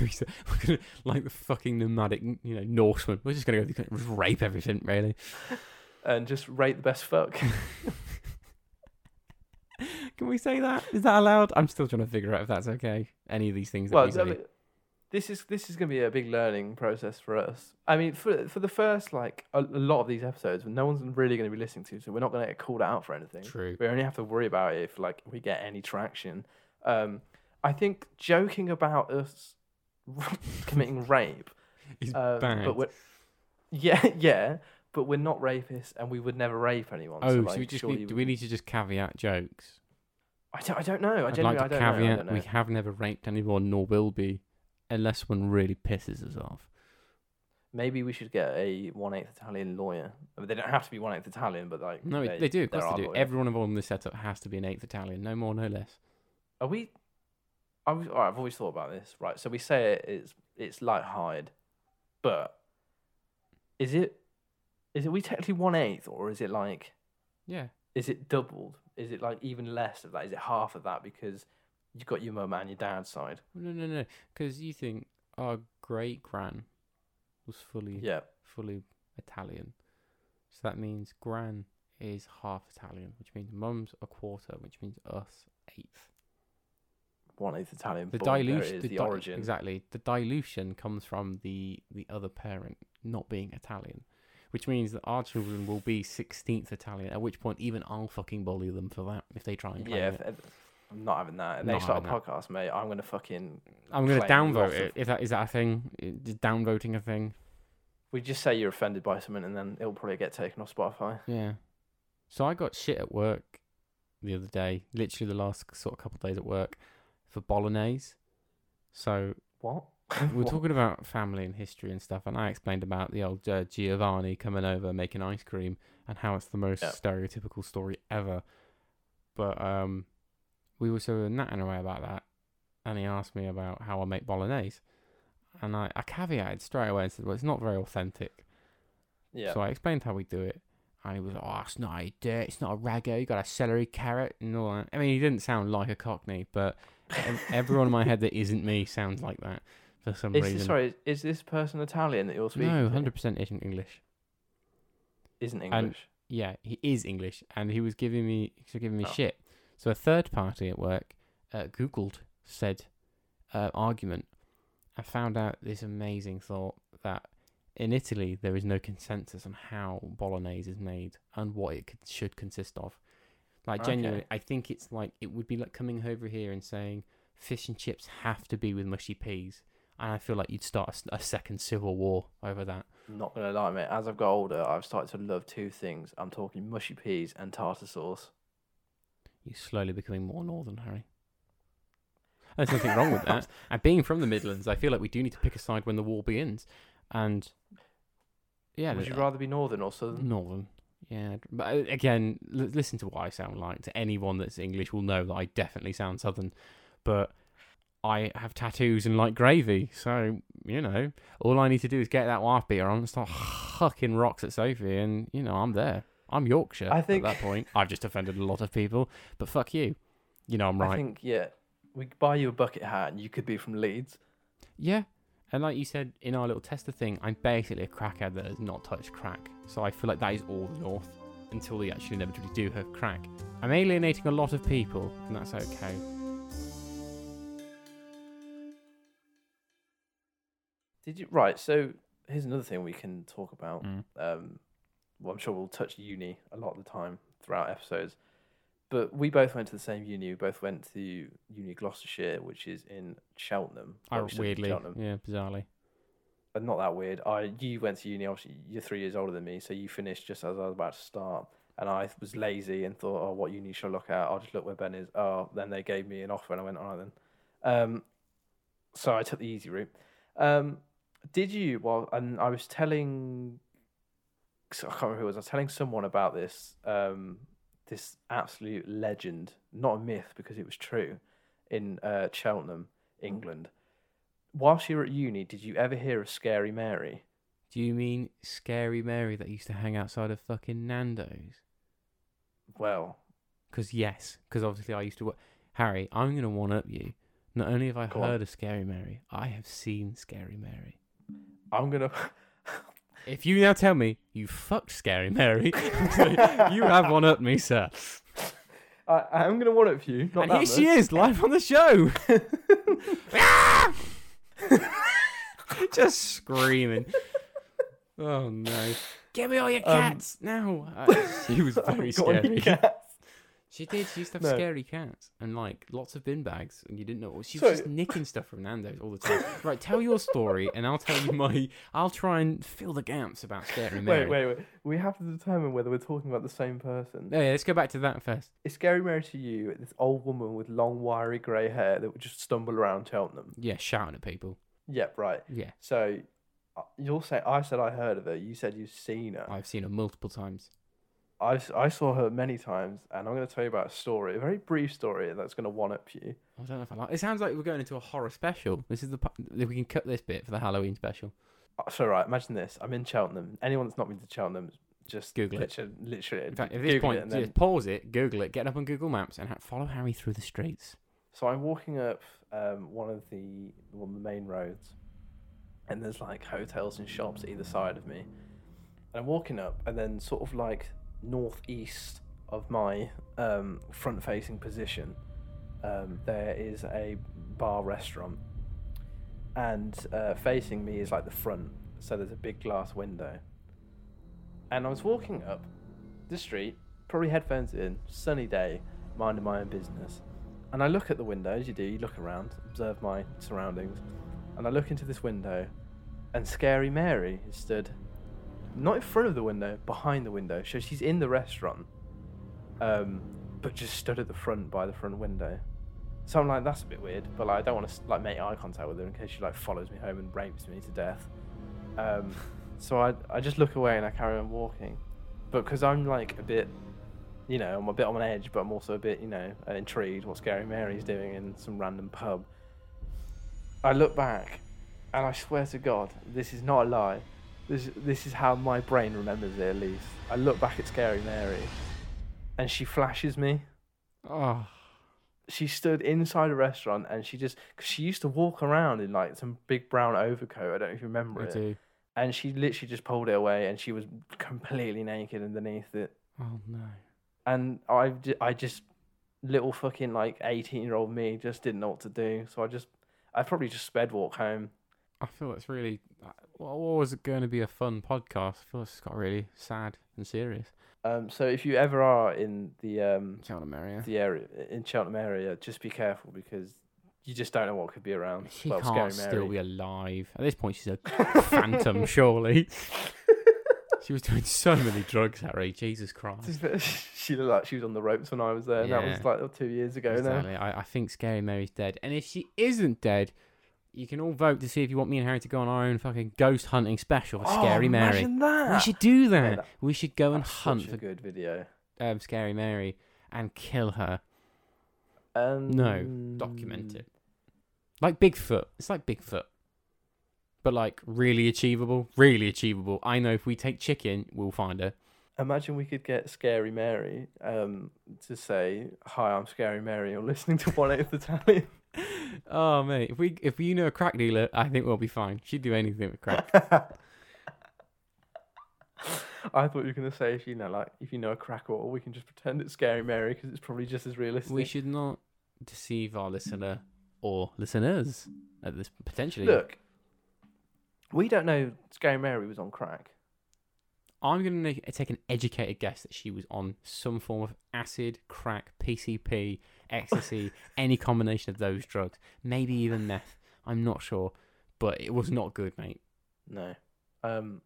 We're gonna like the fucking nomadic, you know, Norseman. We're just gonna go rape everything, really. and just rape the best fuck. Can we say that? Is that allowed? I'm still trying to figure out if that's okay. Any of these things that well, we say. I mean, this is this is going to be a big learning process for us. I mean, for for the first like a, a lot of these episodes, no one's really going to be listening to, so we're not going to get called out for anything. True. We only have to worry about it if like we get any traction. Um, I think joking about us committing rape He's Um, bad. But we're, yeah, yeah, but we're not rapists, and we would never rape anyone. oh, so, so, we just need, do we need to just caveat jokes? I don't, I don't know. I I'd genuinely like to I don't know. I caveat don't know. we have never raped anyone, nor will be, unless one really pisses us off. Maybe we should get a one eighth Italian lawyer. I mean, they don't have to be one eighth Italian, but like No, they, they, do. Of course they do. lawyers. Everyone involved in this setup has to be an eighth Italian, no more, no less. Are we? I was, all right, I've always thought about this. Right, so we say it, it's it's hide, but is it is it we technically one eighth or is it like Yeah. is it doubled? Is it like even less of that? Is it half of that because you've got your mum and your dad's side? No, no, no. Because you think our great gran was fully Yeah, fully Italian. So that means gran is half Italian, which means mum's a quarter, which means us eighth. One eighth Italian. The boom, there it dilution, is, the, the di- origin. exactly. The dilution comes from the the other parent not being Italian, which means that our children will be sixteenth Italian. At which point, even I'll fucking bully them for that if they try and claim Yeah, it. if, I'm not having that. And Not they start a podcast, mate. I'm gonna fucking. I'm gonna downvote it. of- If that is that a thing, is downvoting a thing? We just say you're offended by something, and then it'll probably get taken off Spotify. Yeah. So I got shit at work the other day, literally the last sort of couple of days at work, for bolognese. So What? we we're What? talking about family and history and stuff, and I explained about the old uh, Giovanni coming over making ice cream and how it's the most Yeah. stereotypical story ever. But um, we were sort of natting away about that, and he asked me about how I make bolognese, and I, I caveated straight away and said, "Well, it's not very authentic." Yeah. So I explained how we do it, and he was like, "Oh, it's not a dirt, it's not a ragu. You got a celery, carrot, and all that." I mean, he didn't sound like a Cockney, but everyone in my head that isn't me sounds like that for some Is reason. this, sorry, is this person Italian that you're speaking? no, hundred percent isn't English. Isn't And- English. Yeah, he is English, and he was giving me he was giving me Oh. shit. So a third party at work uh, googled said uh, argument and found out this amazing thought that in Italy there is no consensus on how bolognese is made and what it could, should consist of. Like Okay. genuinely, I think it's like it would be like coming over here and saying fish and chips have to be with mushy peas, and I feel like you'd start a second civil war over that. Not gonna lie, mate. As I've got older, I've started to love two things. I'm talking mushy peas and tartar sauce. You're slowly becoming more northern, Harry. There's nothing wrong with that. And being from the Midlands, I feel like we do need to pick a side when the war begins. And yeah, Would you th- rather be northern or southern? northern. Yeah, but uh, again, l- listen to what I sound like. To anyone that's English will know that I definitely sound southern. But I have tattoos and like gravy, so you know, all I need to do is get that wife beater on and start hucking rocks at Sophie, and you know, I'm there. I'm Yorkshire I think- at that point. I've just offended a lot of people, but fuck you. You know I'm right. I think yeah. We buy you a bucket hat, and you could be from Leeds. Yeah. And like you said in our little tester thing, I'm basically a crackhead that has not touched crack. So I feel like that is all the North until they actually inevitably do have crack. I'm alienating a lot of people, and that's okay. Did you right? So here's another thing we can talk about. Mm. Um, well, I'm sure we'll touch uni a lot of the time throughout episodes. But we both went to the same uni. We both went to Uni Gloucestershire, which is in Cheltenham. Oh, weirdly. Cheltenham. Yeah, bizarrely. But not that weird. I you went to uni. Obviously, you're three years older than me, so you finished just as I was about to start. And I was lazy and thought, oh, what uni should I look at? I'll just look where Ben is. Oh, then they gave me an offer, and I went, all right then. Um, so I took the easy route. Um, did you? Well, and I was telling. I can't remember who it was. I was telling someone about this. Um, this absolute legend, not a myth because it was true, in uh, Cheltenham, England. Whilst you were at uni, did you ever hear of Scary Mary? Do you mean Scary Mary that used to hang outside of fucking Nando's? Well, Because yes, because obviously I used to work. Harry, I'm going to one up you. Not only have I Go on. heard of Scary Mary, I have seen Scary Mary. I'm gonna. If you now tell me you fucked Scary Mary, you have one up me, sir. I, I'm gonna one up you. Not and that here she much. is, live on the show. Just screaming. Oh no. Give me all your Um, cats now. Uh, she was very Go on, you scary. cats. She did. She used to have No. scary cats and like lots of bin bags, and you didn't know. She was So- just nicking stuff from Nando's all the time. right, tell your story, and I'll tell you my. I'll try and fill the gaps about Scary Mary. Wait, wait, wait. We have to determine whether we're talking about the same person. Yeah, let's go back to that first. Is Scary Mary to you this old woman with long, wiry grey hair that would just stumble around Cheltenham? Yeah, shouting at people. Yep, right. Yeah, So uh, you'll say I said I heard of her. You said you've seen her. I've seen her multiple times. I I saw her many times, and I'm going to tell you about a story, a very brief story that's going to one up you. I don't know if I like. It sounds like we're going into a horror special. This is the. We can cut this bit for the Halloween special. Uh, So right, imagine this: I'm in Cheltenham. Anyone that's not been to Cheltenham, just Google it. literally, Literally, In fact, at this Google point, it then- just pause it, Google it, get up on Google Maps, and follow Harry through the streets. So I'm walking up um, one of the one of the main roads, and there's like hotels and shops either side of me. And I'm walking up, and then sort of like northeast of my um, front-facing position, um, there is a bar restaurant, and uh, facing me is like the front. So there's a big glass window. And I was walking up the street, probably headphones in, sunny day, minding my own business. And I look at the window, as you do, you look around, observe my surroundings, and I look into this window, and Scary Mary stood not in front of the window, behind the window. So she's in the restaurant, um, but just stood at the front by the front window. So I'm like, that's a bit weird, but like, I don't want to like make eye contact with her in case she like follows me home and rapes me to death. Um, so I I just look away and I carry on walking, but because I'm like a bit you know, I'm a bit on edge, but I'm also a bit, you know, intrigued what Scary Mary's doing in some random pub. I look back, and I swear to God, this is not a lie. This this is how my brain remembers it. At least I look back at Scary Mary, and she flashes me. Oh, She stood inside a restaurant, and she just because she used to walk around in like some big brown overcoat. I don't know if you remember I it. do. And she literally just pulled it away, and she was completely naked underneath it. Oh no. and I, I just little fucking like 18 year old me just didn't know what to do so i just i probably just sped walk home I feel it's really. uh, What was it going to be a fun podcast? I feel it's got really sad and serious. um so if you ever are in the um Cheltenham area. the area in cheltenham area just be careful because you just don't know what could be around She well, can't still be alive. At this point, she's a phantom, surely. She was doing so many drugs, Harry. Jesus Christ. she looked like she was on the ropes when i was there and that was like two years ago now Exactly. I, I think Scary Mary's dead. And if she isn't dead, you can all vote to see if you want me and Harry to go on our own fucking ghost hunting special for Scary oh, Mary. imagine that We should do that. that- we should go and hunt such a for good video um, Scary Mary and kill her. um, No, document it. Like Bigfoot. It's like Bigfoot. But like really achievable. Really achievable. I know if we take chicken, we'll find her. Imagine we could get Scary Mary um, to say, "Hi, I'm Scary Mary. You're listening to One Eighth Italian." Oh mate, if we if you know a crack dealer, I think we'll be fine. She'd do anything with crack. I thought you were gonna say if you know, like, if you know a crack wall, we can just pretend it's Scary Mary because it's probably just as realistic. we should not deceive our listener or listeners at this potentially. look. We don't know Scary Mary was on crack. I'm going to make, take an educated guess that she was on some form of acid, crack, PCP, ecstasy, any combination of those drugs, maybe even meth. I'm not sure, but it was not good, mate. No. Um,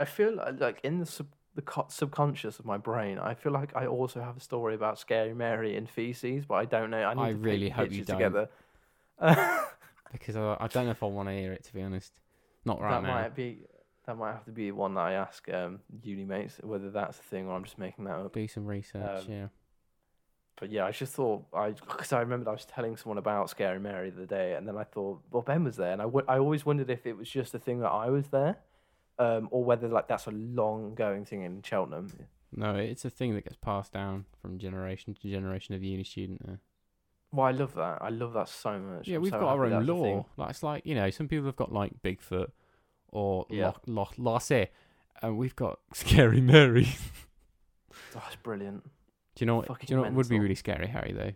I feel like, like in the sub, the co- subconscious of my brain, I feel like I also have a story about Scary Mary and feces, but I don't know. I need I to really hope you don't. together. Because I, I don't know if I want to hear it, to be honest. Not right that now. might be that might have to be one that I ask um, uni mates whether that's a thing or I'm just making that up. Do some research, Um, yeah. But yeah, I just thought I because I remembered I was telling someone about Scary Mary the other day, and then I thought, well, Ben was there, and I, w- I always wondered if it was just a thing that I was there, um, or whether like that's a long going thing in Cheltenham. No, it's a thing that gets passed down from generation to generation of uni student. There. Well, I love that. I love that so much. Yeah, I'm we've so got our own that's law. Like it's like you know, some people have got like Bigfoot or Yeah. Loch Loch Loch and we've got Scary Mary. Oh, it's brilliant. Do you know what? Fucking do you know what would be mental. really scary, Harry? Though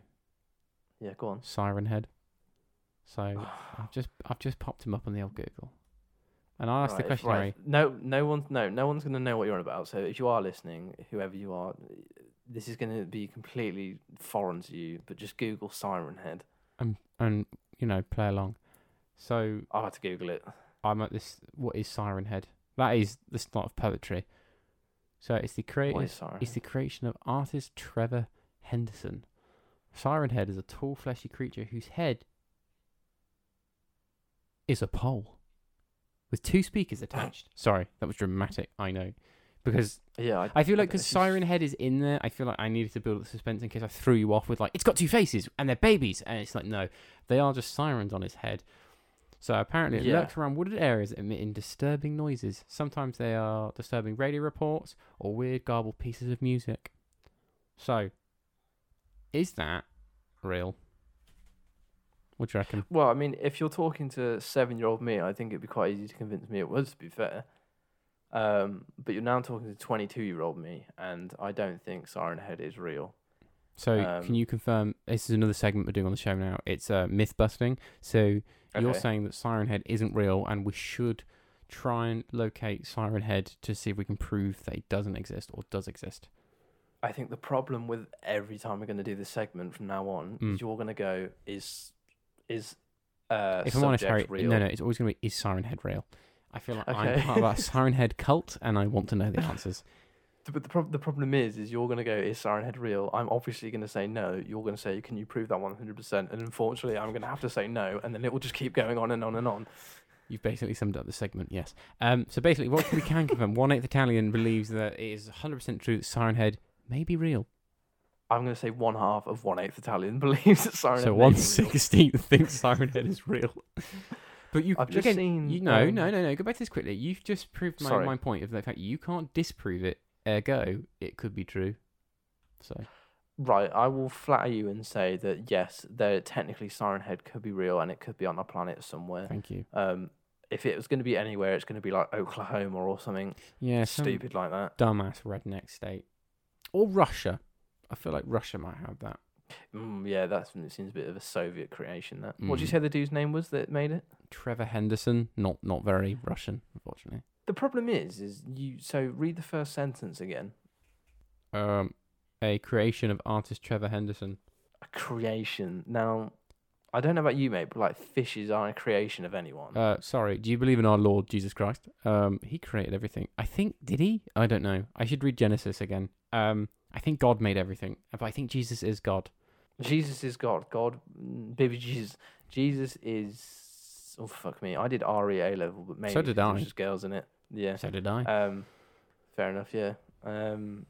Yeah, go on. Siren Head. So I've just I've just popped him up on the old Google, and I asked the Right, question, right. Harry. No, no one's no, no one's gonna know what you're on about. So if you are listening, whoever you are, this is going to be completely foreign to you, but just Google Siren Head. and and you know play along. So I had to Google it. I'm at this. What is Siren Head? That is the start of poetry. So it's the What creative. is Siren? It's the creation of artist Trevor Henderson. Siren Head is a tall, fleshy creature whose head is a pole with two speakers attached. Sorry, that was dramatic. I know, because Yeah, I feel like because Siren Head is in there, I feel like I needed to build up the suspense in case I threw you off with like it's got two faces and they're babies, and it's like no, they are just sirens on his head. So apparently it Yeah. lurks around wooded areas emitting disturbing noises. Sometimes they are disturbing radio reports or weird garbled pieces of music. So, is that real? What do you reckon? Well, I mean, if you're talking to seven-year-old me, I think it'd be quite easy to convince me it was. To be fair, um, but you're now talking to twenty-two-year-old me, and I don't think Siren Head is real. So, Um, can you confirm? This is another segment we're doing on the show now. It's uh, myth busting. So, You're saying that Siren Head isn't real, and we should try and locate Siren Head to see if we can prove that it doesn't exist or does exist. I think the problem with every time we're going to do this segment from now on Mm. is you're going to go is is uh if I'm honest, Harry, real. no, no, it's always going to be is Siren Head real? I feel like I'm part of that Siren Head cult, and I want to know the answers. But the prob- the problem is, is you're going to go, is Siren Head real? I'm obviously going to say no. You're going to say, can you prove that 100%? And unfortunately, I'm going to have to say no, and then it will just keep going on and on and on. You've basically summed up the segment, yes. Um, so basically, what we can confirm: one eighth Italian believes that it is 100% true that Siren Head may be real. I'm going to say one half of one eighth Italian believes that Siren so Head one sixteenth thinks Siren Head is real. But you I've just again, seen, You no, um, no, no, no. Go back to this quickly. You've just proved my, Sorry. my point of the fact you can't disprove it. Ergo, it could be true. So Right, I will flatter you and say that yes, there technically Siren Head could be real and it could be on a planet somewhere. thank you. Um, if it was going to be anywhere, it's going to be like Oklahoma or something Yeah, some stupid like that. dumbass redneck state or Russia. I feel like Russia might have that. Mm, yeah, that's it seems a bit of a Soviet creation. That. What did you Mm. say the dude's name was that made it? Trevor Henderson, not not very Russian, unfortunately. The problem is, is you. So read the first sentence again. Um, a creation of artist Trevor Henderson. A creation. Now, I don't know about you, mate, but like fishes aren't a creation of anyone. Uh, sorry. Do you believe in our Lord Jesus Christ? Um, he created everything. I think did he? I don't know. I should read Genesis again. Um, I think God made everything, but I think Jesus is God. Jesus is God. God, baby Jesus. Jesus is. Oh fuck me! I did RE A level, but maybe So did I. there's just girls in it. Yeah. So did I. Um, fair enough. Yeah. Um,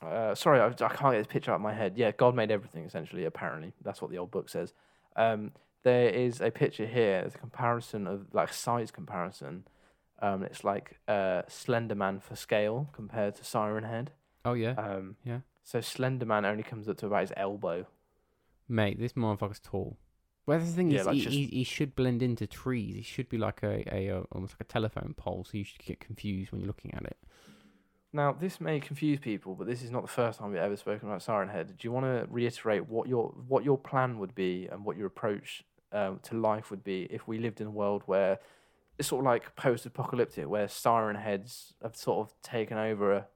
uh, sorry, I, I can't get this picture out of my head. Yeah, God made everything essentially. Apparently, that's what the old book says. Um, there is a picture here. It's a comparison of like size comparison. Um, it's like uh, Slender Man for scale compared to Siren Head. oh yeah. Um, Yeah. So Slender Man only comes up to about his elbow. Mate, this motherfucker's tall. Well, the thing Yeah, is, like he, just- he, he should blend into trees. He should be like a, a, uh almost like a telephone pole, so you should get confused when you're looking at it. Now, this may confuse people, but this is not the first time we've ever spoken about Siren Head. Do you want to reiterate what your what your plan would be and what your approach um, to life would be if we lived in a world where it's sort of like post-apocalyptic, where Siren Heads have sort of taken over,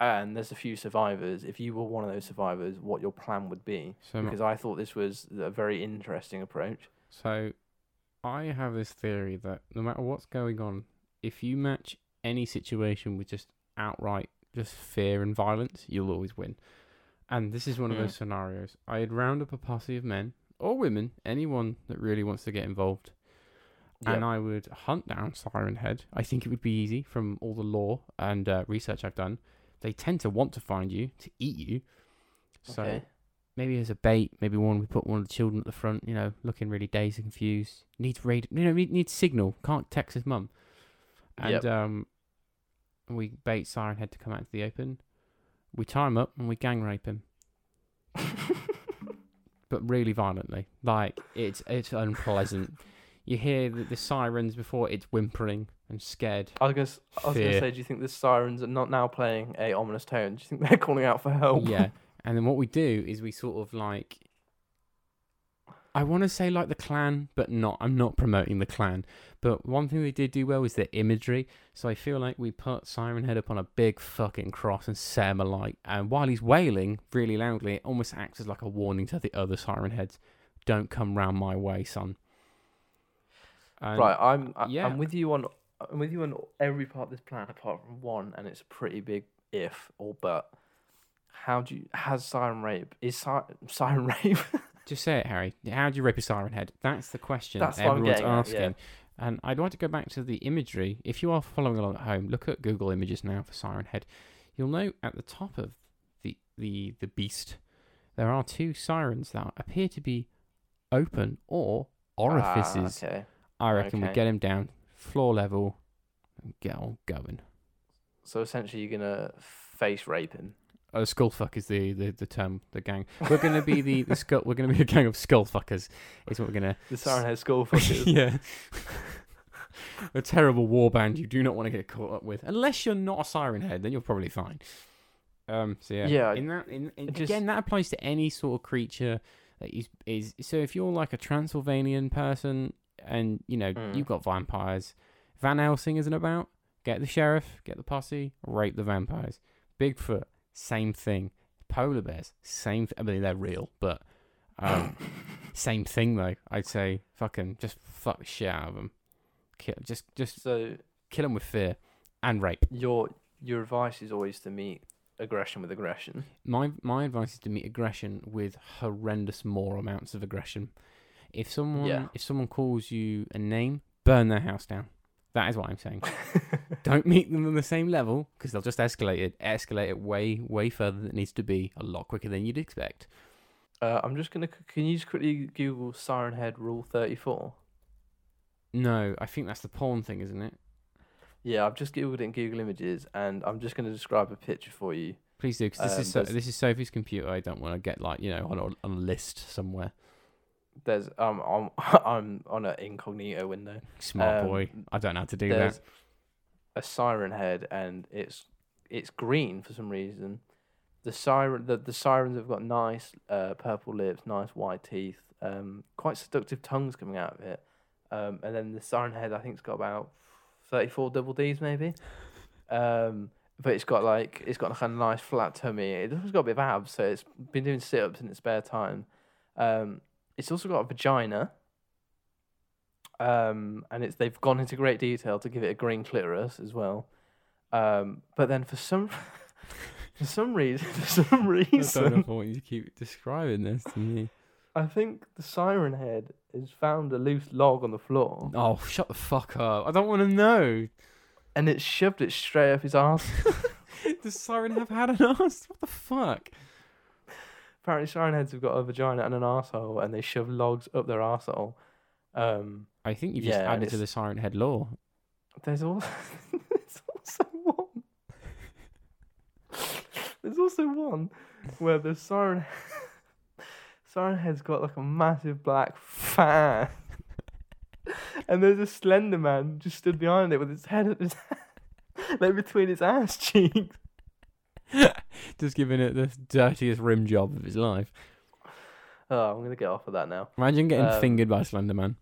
and there's a few survivors. If you were one of those survivors, what your plan would be? So, Because I thought this was a very interesting approach. so I have this theory that no matter what's going on, if you match any situation with just outright just fear and violence, you'll always win. And this is one of Mm. those scenarios. I'd round up a posse of men or women, anyone that really wants to get involved, and I would hunt down Siren Head. I think it would be easy from all the lore and uh, research I've done. They tend to want to find you to eat you. So okay. maybe as a bait, maybe one we put one of the children at the front, you know, looking really dazed and confused. Needs radio, you know, needs signal. Can't text his mum. And Yep. um, we bait Siren Head to come out to the open. We tie him up and we gang rape him, but really violently. Like it's it's unpleasant. You hear the, the sirens before it's whimpering and scared. I was gonna, s- I was gonna Fear. say, do you think the sirens are not now playing a ominous tone? Do you think they're calling out for help? Yeah. And then what we do is we sort of like I want to say like the clan, but not. I'm not promoting the clan. But one thing they did do well is their imagery. So I feel like we put Siren Head up on a big fucking cross and set him alight. And while he's wailing really loudly, it almost acts as like a warning to the other Siren Heads: "Don't come round my way, son." And right, I'm I, yeah. I'm with you on I'm with you on every part of this plan apart from one, and it's a pretty big if or but. How do you has siren rape is si- siren rape? Just say it, Harry. How do you rape a siren head? That's the question That's everyone's getting at, asking. yeah. And I'd like to go back to the imagery. If you are following along at home, look at Google Images now for siren head. You'll know at the top of the the the beast, there are two sirens that appear to be open or orifices. Ah, okay. I reckon we get him down floor level and get on going. So essentially, you're gonna face rape him. Oh, skullfuck is the, the, the term, the gang. We're gonna be the, the skull. We're gonna be a gang of skullfuckers. Is what we're gonna The siren head skull fuckers. yeah. a terrible war band you do not want to get caught up with. Unless you're not a siren head, then you're probably fine. Um. So yeah. Yeah, In that, in, in just- again, that applies to any sort of creature that is is. So if you're like a Transylvanian person, and you know Mm. you've got vampires, Van Helsing isn't about. Get the sheriff, get the posse, rape the vampires. Bigfoot, same thing. Polar bears, same. Th- I mean, they're real, but um, same thing though. I'd say fucking just fuck the shit out of them. Kill, just just so kill them with fear and rape. your your advice is always to meet aggression with aggression. My my advice is to meet aggression with horrendous more amounts of aggression. If someone Yeah. if someone calls you a name, burn their house down. That is what I'm saying. Don't meet them on the same level because they'll just escalate it, escalate it way way further than it needs to be, a lot quicker than you'd expect. Uh, I'm just gonna. Can you just quickly Google Siren Head Rule 34? No, I think that's the porn thing, isn't it? Yeah, I've just googled it in Google Images, and I'm just gonna describe a picture for you. Please do, because this Um, is so, this is Sophie's computer. I don't want to get like you know on a, on a list somewhere. There's um I'm I'm on an incognito window. Smart Um, boy. I don't know how to do There's that. a siren head, and it's it's green for some reason. The siren the, the sirens have got nice uh, purple lips, nice white teeth, um, quite seductive tongues coming out of it. Um, and then the siren head, I think it's got about thirty four double D's maybe. Um, but it's got like it's got like a nice flat tummy. It's got a bit of abs, so it's been doing sit ups in its spare time. Um, it's also got a vagina. Um, and it's they've gone into great detail to give it a green clitoris as well. Um, but then for some for some reason for some reason I don't know why you keep describing this to me. I think the siren head has found a loose log on the floor Oh, shut the fuck up! I don't want to know. and it shoved it straight up his ass. Does Siren have had an ass? What the fuck? Apparently, siren heads have got a vagina and an asshole, and they shove logs up their asshole. Um, I think you've just Yeah, added to the Siren Head lore. there's also there's also one. There's also one where the siren siren head's got like a massive black fan, and there's a slender man just stood behind it with his head at his like between his ass cheeks. just giving it the dirtiest rim job of his life. Oh, I'm gonna get off of that now. Imagine getting Um, fingered by Slender Man.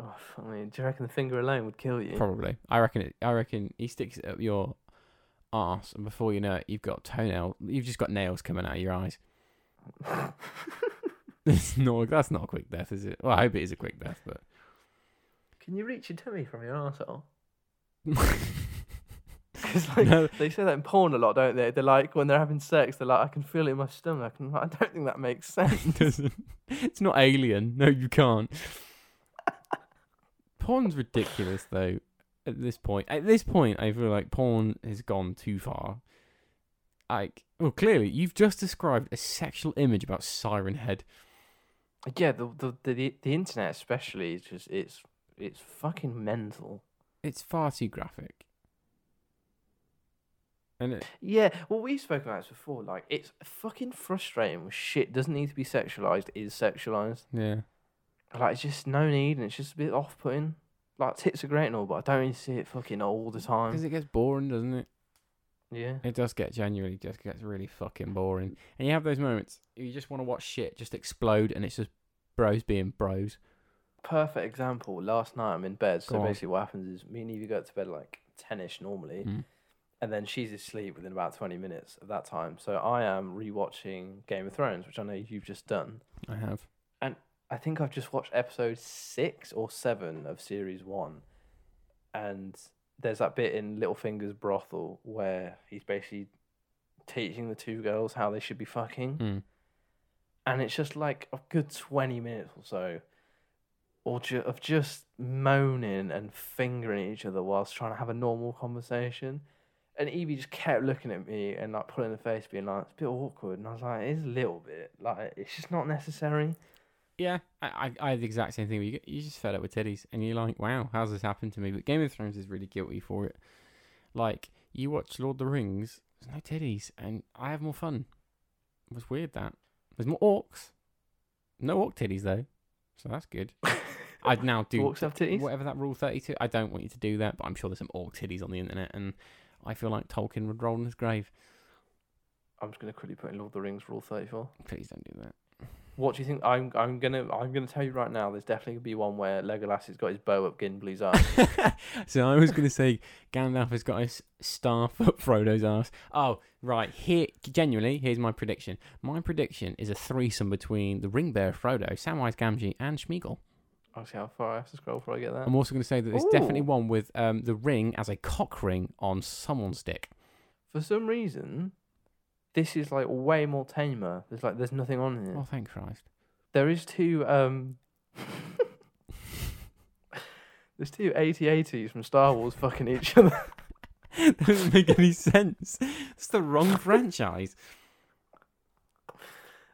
Oh, I mean, do you reckon the finger alone would kill you? Probably. I reckon it. I reckon he sticks it up your arse, and before you know it, you've got toenail. You've just got nails coming out of your eyes. It's not. That's not a quick death, is it? Well, I hope it is a quick death, but Can you reach your tummy from your arsehole? Because like no. they say that in porn a lot, don't they? They're like when they're having sex, they're like, I can feel it in my stomach, and I don't think that makes sense. It doesn't. It's not alien. No, you can't. Porn's ridiculous, though. At this point, at this point, I feel like porn has gone too far. Like, well, clearly, you've just described a sexual image about Siren Head. yeah, the, the the the internet especially is just it's it's fucking mental. It's far too graphic. It, Yeah, well, we've spoken about this before. Like, it's fucking frustrating when shit doesn't need to be sexualized is sexualized. yeah, Like, it's just no need, and it's just a bit off-putting. Like, tits are great and all, but I don't really see it fucking all the time. because it gets boring, doesn't it? Yeah. It does get genuinely just gets really fucking boring. And you have those moments you just want to watch shit just explode, and it's just bros being bros. Perfect example. Last night I'm in bed. So basically, what happens is me and Evie go to bed like ten-ish normally, Mm. And then she's asleep within about twenty minutes of that time. So I am rewatching Game of Thrones, which I know you've just done. I have. And I think I've just watched episode six or seven of series one, and there's that bit in Littlefinger's brothel where he's basically teaching the two girls how they should be fucking, Mm. and it's just like a good twenty minutes or so, or ju- of just moaning and fingering each other whilst trying to have a normal conversation. And Evie just kept looking at me and like pulling the face, being like, "It's a bit awkward." And I was like, "It's a little bit. Like, it's just not necessary." Yeah, I, I, I had the exact same thing. Where you, get, you just fed up with titties, and you're like, "Wow, how's this happened to me?" But Game of Thrones is really guilty for it. Like you watch Lord of the Rings, there's no titties, and I have more fun. It was weird that there's more orcs, no orc titties though, so that's good. I'd now do Orcs have titties? whatever that rule thirty two. I don't want you to do that, but I'm sure there's some orc titties on the internet, and I feel like Tolkien would roll in his grave. I'm just gonna quickly put in Lord of the Rings rule thirty four. Please don't do that. What do you think? I'm I'm gonna I'm gonna tell you right now. There's definitely gonna be one where Legolas has got his bow up Gimli's ass. so I was going to say Gandalf has got his staff up Frodo's ass. Oh, right. Here, genuinely, here's my prediction. My prediction is a threesome between the ring bearer Frodo, Samwise Gamgee, and Sméagol. I'll see how far I have to scroll before I get that. I'm also going to say that there's definitely one with um, the ring as a cock ring on someone's dick. For some reason, this is like way more tamer. There's like there's nothing on it. Oh, thank Christ. There is two um. there's two AT-ATs from Star Wars fucking each other. that doesn't make any sense. It's the wrong franchise.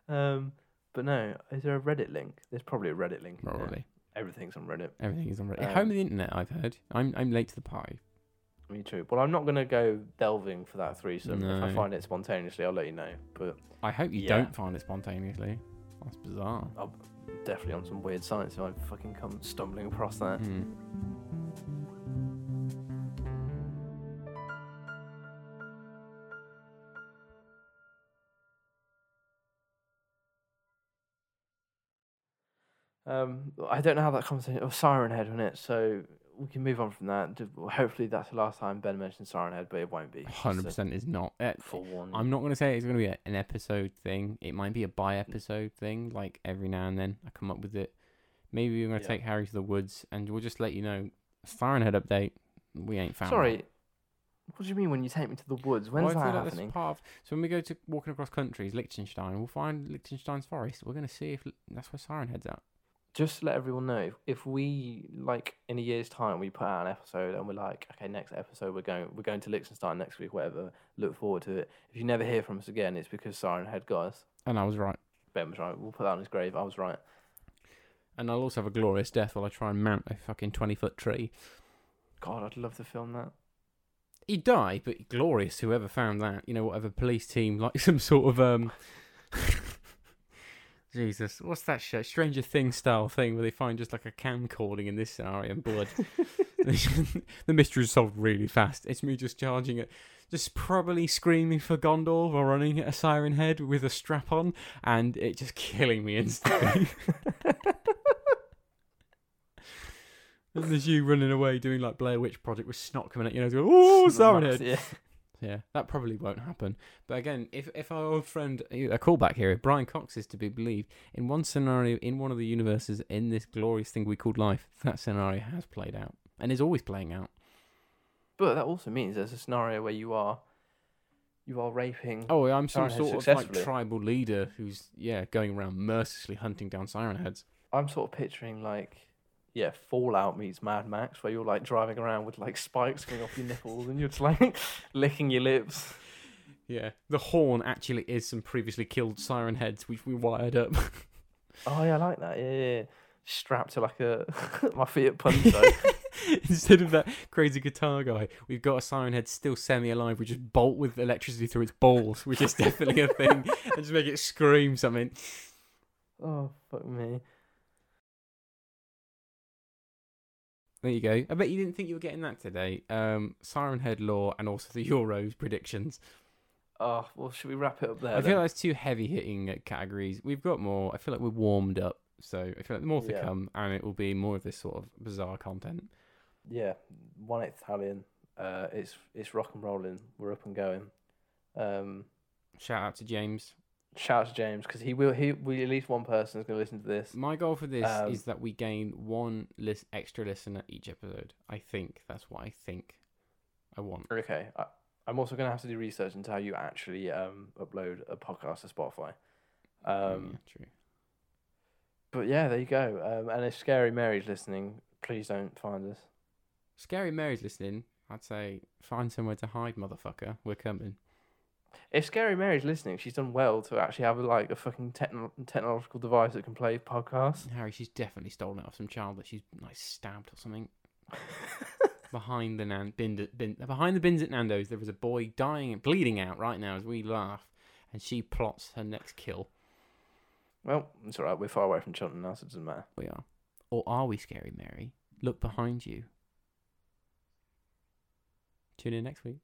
Um, but no, is there a Reddit link? There's probably a Reddit link. Probably. Everything's on Reddit. Everything is on Reddit. Um, Home of the internet, I've heard. I'm, I'm late to the party. Me too. Well, I'm not gonna go delving for that threesome. If I find it spontaneously, I'll let you know. But I hope you Yeah. don't find it spontaneously. That's bizarre. I'm definitely on some weird sites if I fucking come stumbling across that. Hmm. Um, I don't know how that conversation. Oh, Siren Head on it, so we can move on from that. Hopefully, that's the last time Ben mentioned Siren Head, but it won't be. Hundred percent is not. Uh, For one, I'm not going to say it's going to be a, an episode thing. It might be a by episode thing. Like every now and then, I come up with it. Maybe we're going to Yeah. take Harry to the woods, and we'll just let you know. Siren Head update. We ain't found. Sorry. that. What do you mean when you take me to the woods? When's feel that like happening? of- so when we go to walking across countries, Liechtenstein, we'll find Liechtenstein's forest. We're going to see if that's where Siren Head's at. Just to let everyone know, if, if we like in a year's time we put out an episode and we're like, okay, next episode we're going we're going to Liechtenstein next week, whatever. Look forward to it. If you never hear from us again, it's because Siren Head got us. And I was right. Ben was right. We'll put that on his grave. I was right. And I'll also have a glorious death while I try and mount a fucking twenty foot tree. God, I'd love to film that. He'd die, but glorious. Whoever found that, you know, whatever police team, like some sort of um, Jesus, what's that show? Stranger Things style thing where they find just like a camcording in this scenario and blood. the mystery is solved really fast. It's me just charging it, just probably screaming for Gondor or running at a siren head with a strap on, and it just killing me instantly. and there's you running away doing like Blair Witch Project with snot coming at you, and I go, "Oh, siren head." Yeah. Yeah, that probably won't happen. But again, if if our old friend, eh, a callback here, if Brian Cox is to be believed, in one scenario, in one of the universes, in this glorious thing we called life, that scenario has played out and is always playing out. But that also means there's a scenario where you are you are raping. Oh, I'm some sort of like tribal leader who's yeah going around mercilessly hunting down siren heads. I'm sort of picturing like yeah, Fallout meets Mad Max, where you're like driving around with like spikes coming off your nipples and you're just like licking your lips. Yeah, the horn actually is some previously killed siren heads which we wired up. Oh yeah, I like that. Yeah, yeah. Strapped to like a my Fiat Punto. Instead of that crazy guitar guy, we've got a siren head still semi alive. We just bolt with electricity through its balls, which is definitely a thing, and just make it scream something. oh fuck me. There you go. I bet you didn't think you were getting that today. Um, siren head lore and also the Euros predictions. Oh well, should we wrap it up there? I feel then? like it's two heavy hitting categories. We've got more. I feel like we're warmed up So I feel like more to Yeah. come, and it will be more of this sort of bizarre content. Yeah, One Italian. Uh, it's it's rock and rolling. We're up and going. Um, Shout out to James. Shout out to James because he will. He will at least one person is going to listen to this. My goal for this Um, is that we gain one list extra listener each episode. I think that's what I think I want. Okay, I, I'm also going to have to do research into how you actually um upload a podcast to Spotify. Um, yeah, true. but yeah, there you go. Um, and if Scary Mary's listening, please don't find us. Scary Mary's listening. I'd say find somewhere to hide, motherfucker. We're coming. If Scary Mary's listening, she's done well to actually have like a fucking techno- technological device that can play podcasts. Harry, she's definitely stolen it off some child that she's like stabbed or something. behind the nan- bin, bin, behind the bins at Nando's, there is a boy dying and bleeding out right now as we laugh, and she plots her next kill. Well, it's alright. We're far away from Cheltenham now, so it doesn't matter. We are, or are we, Scary Mary? Look behind you. Tune in next week.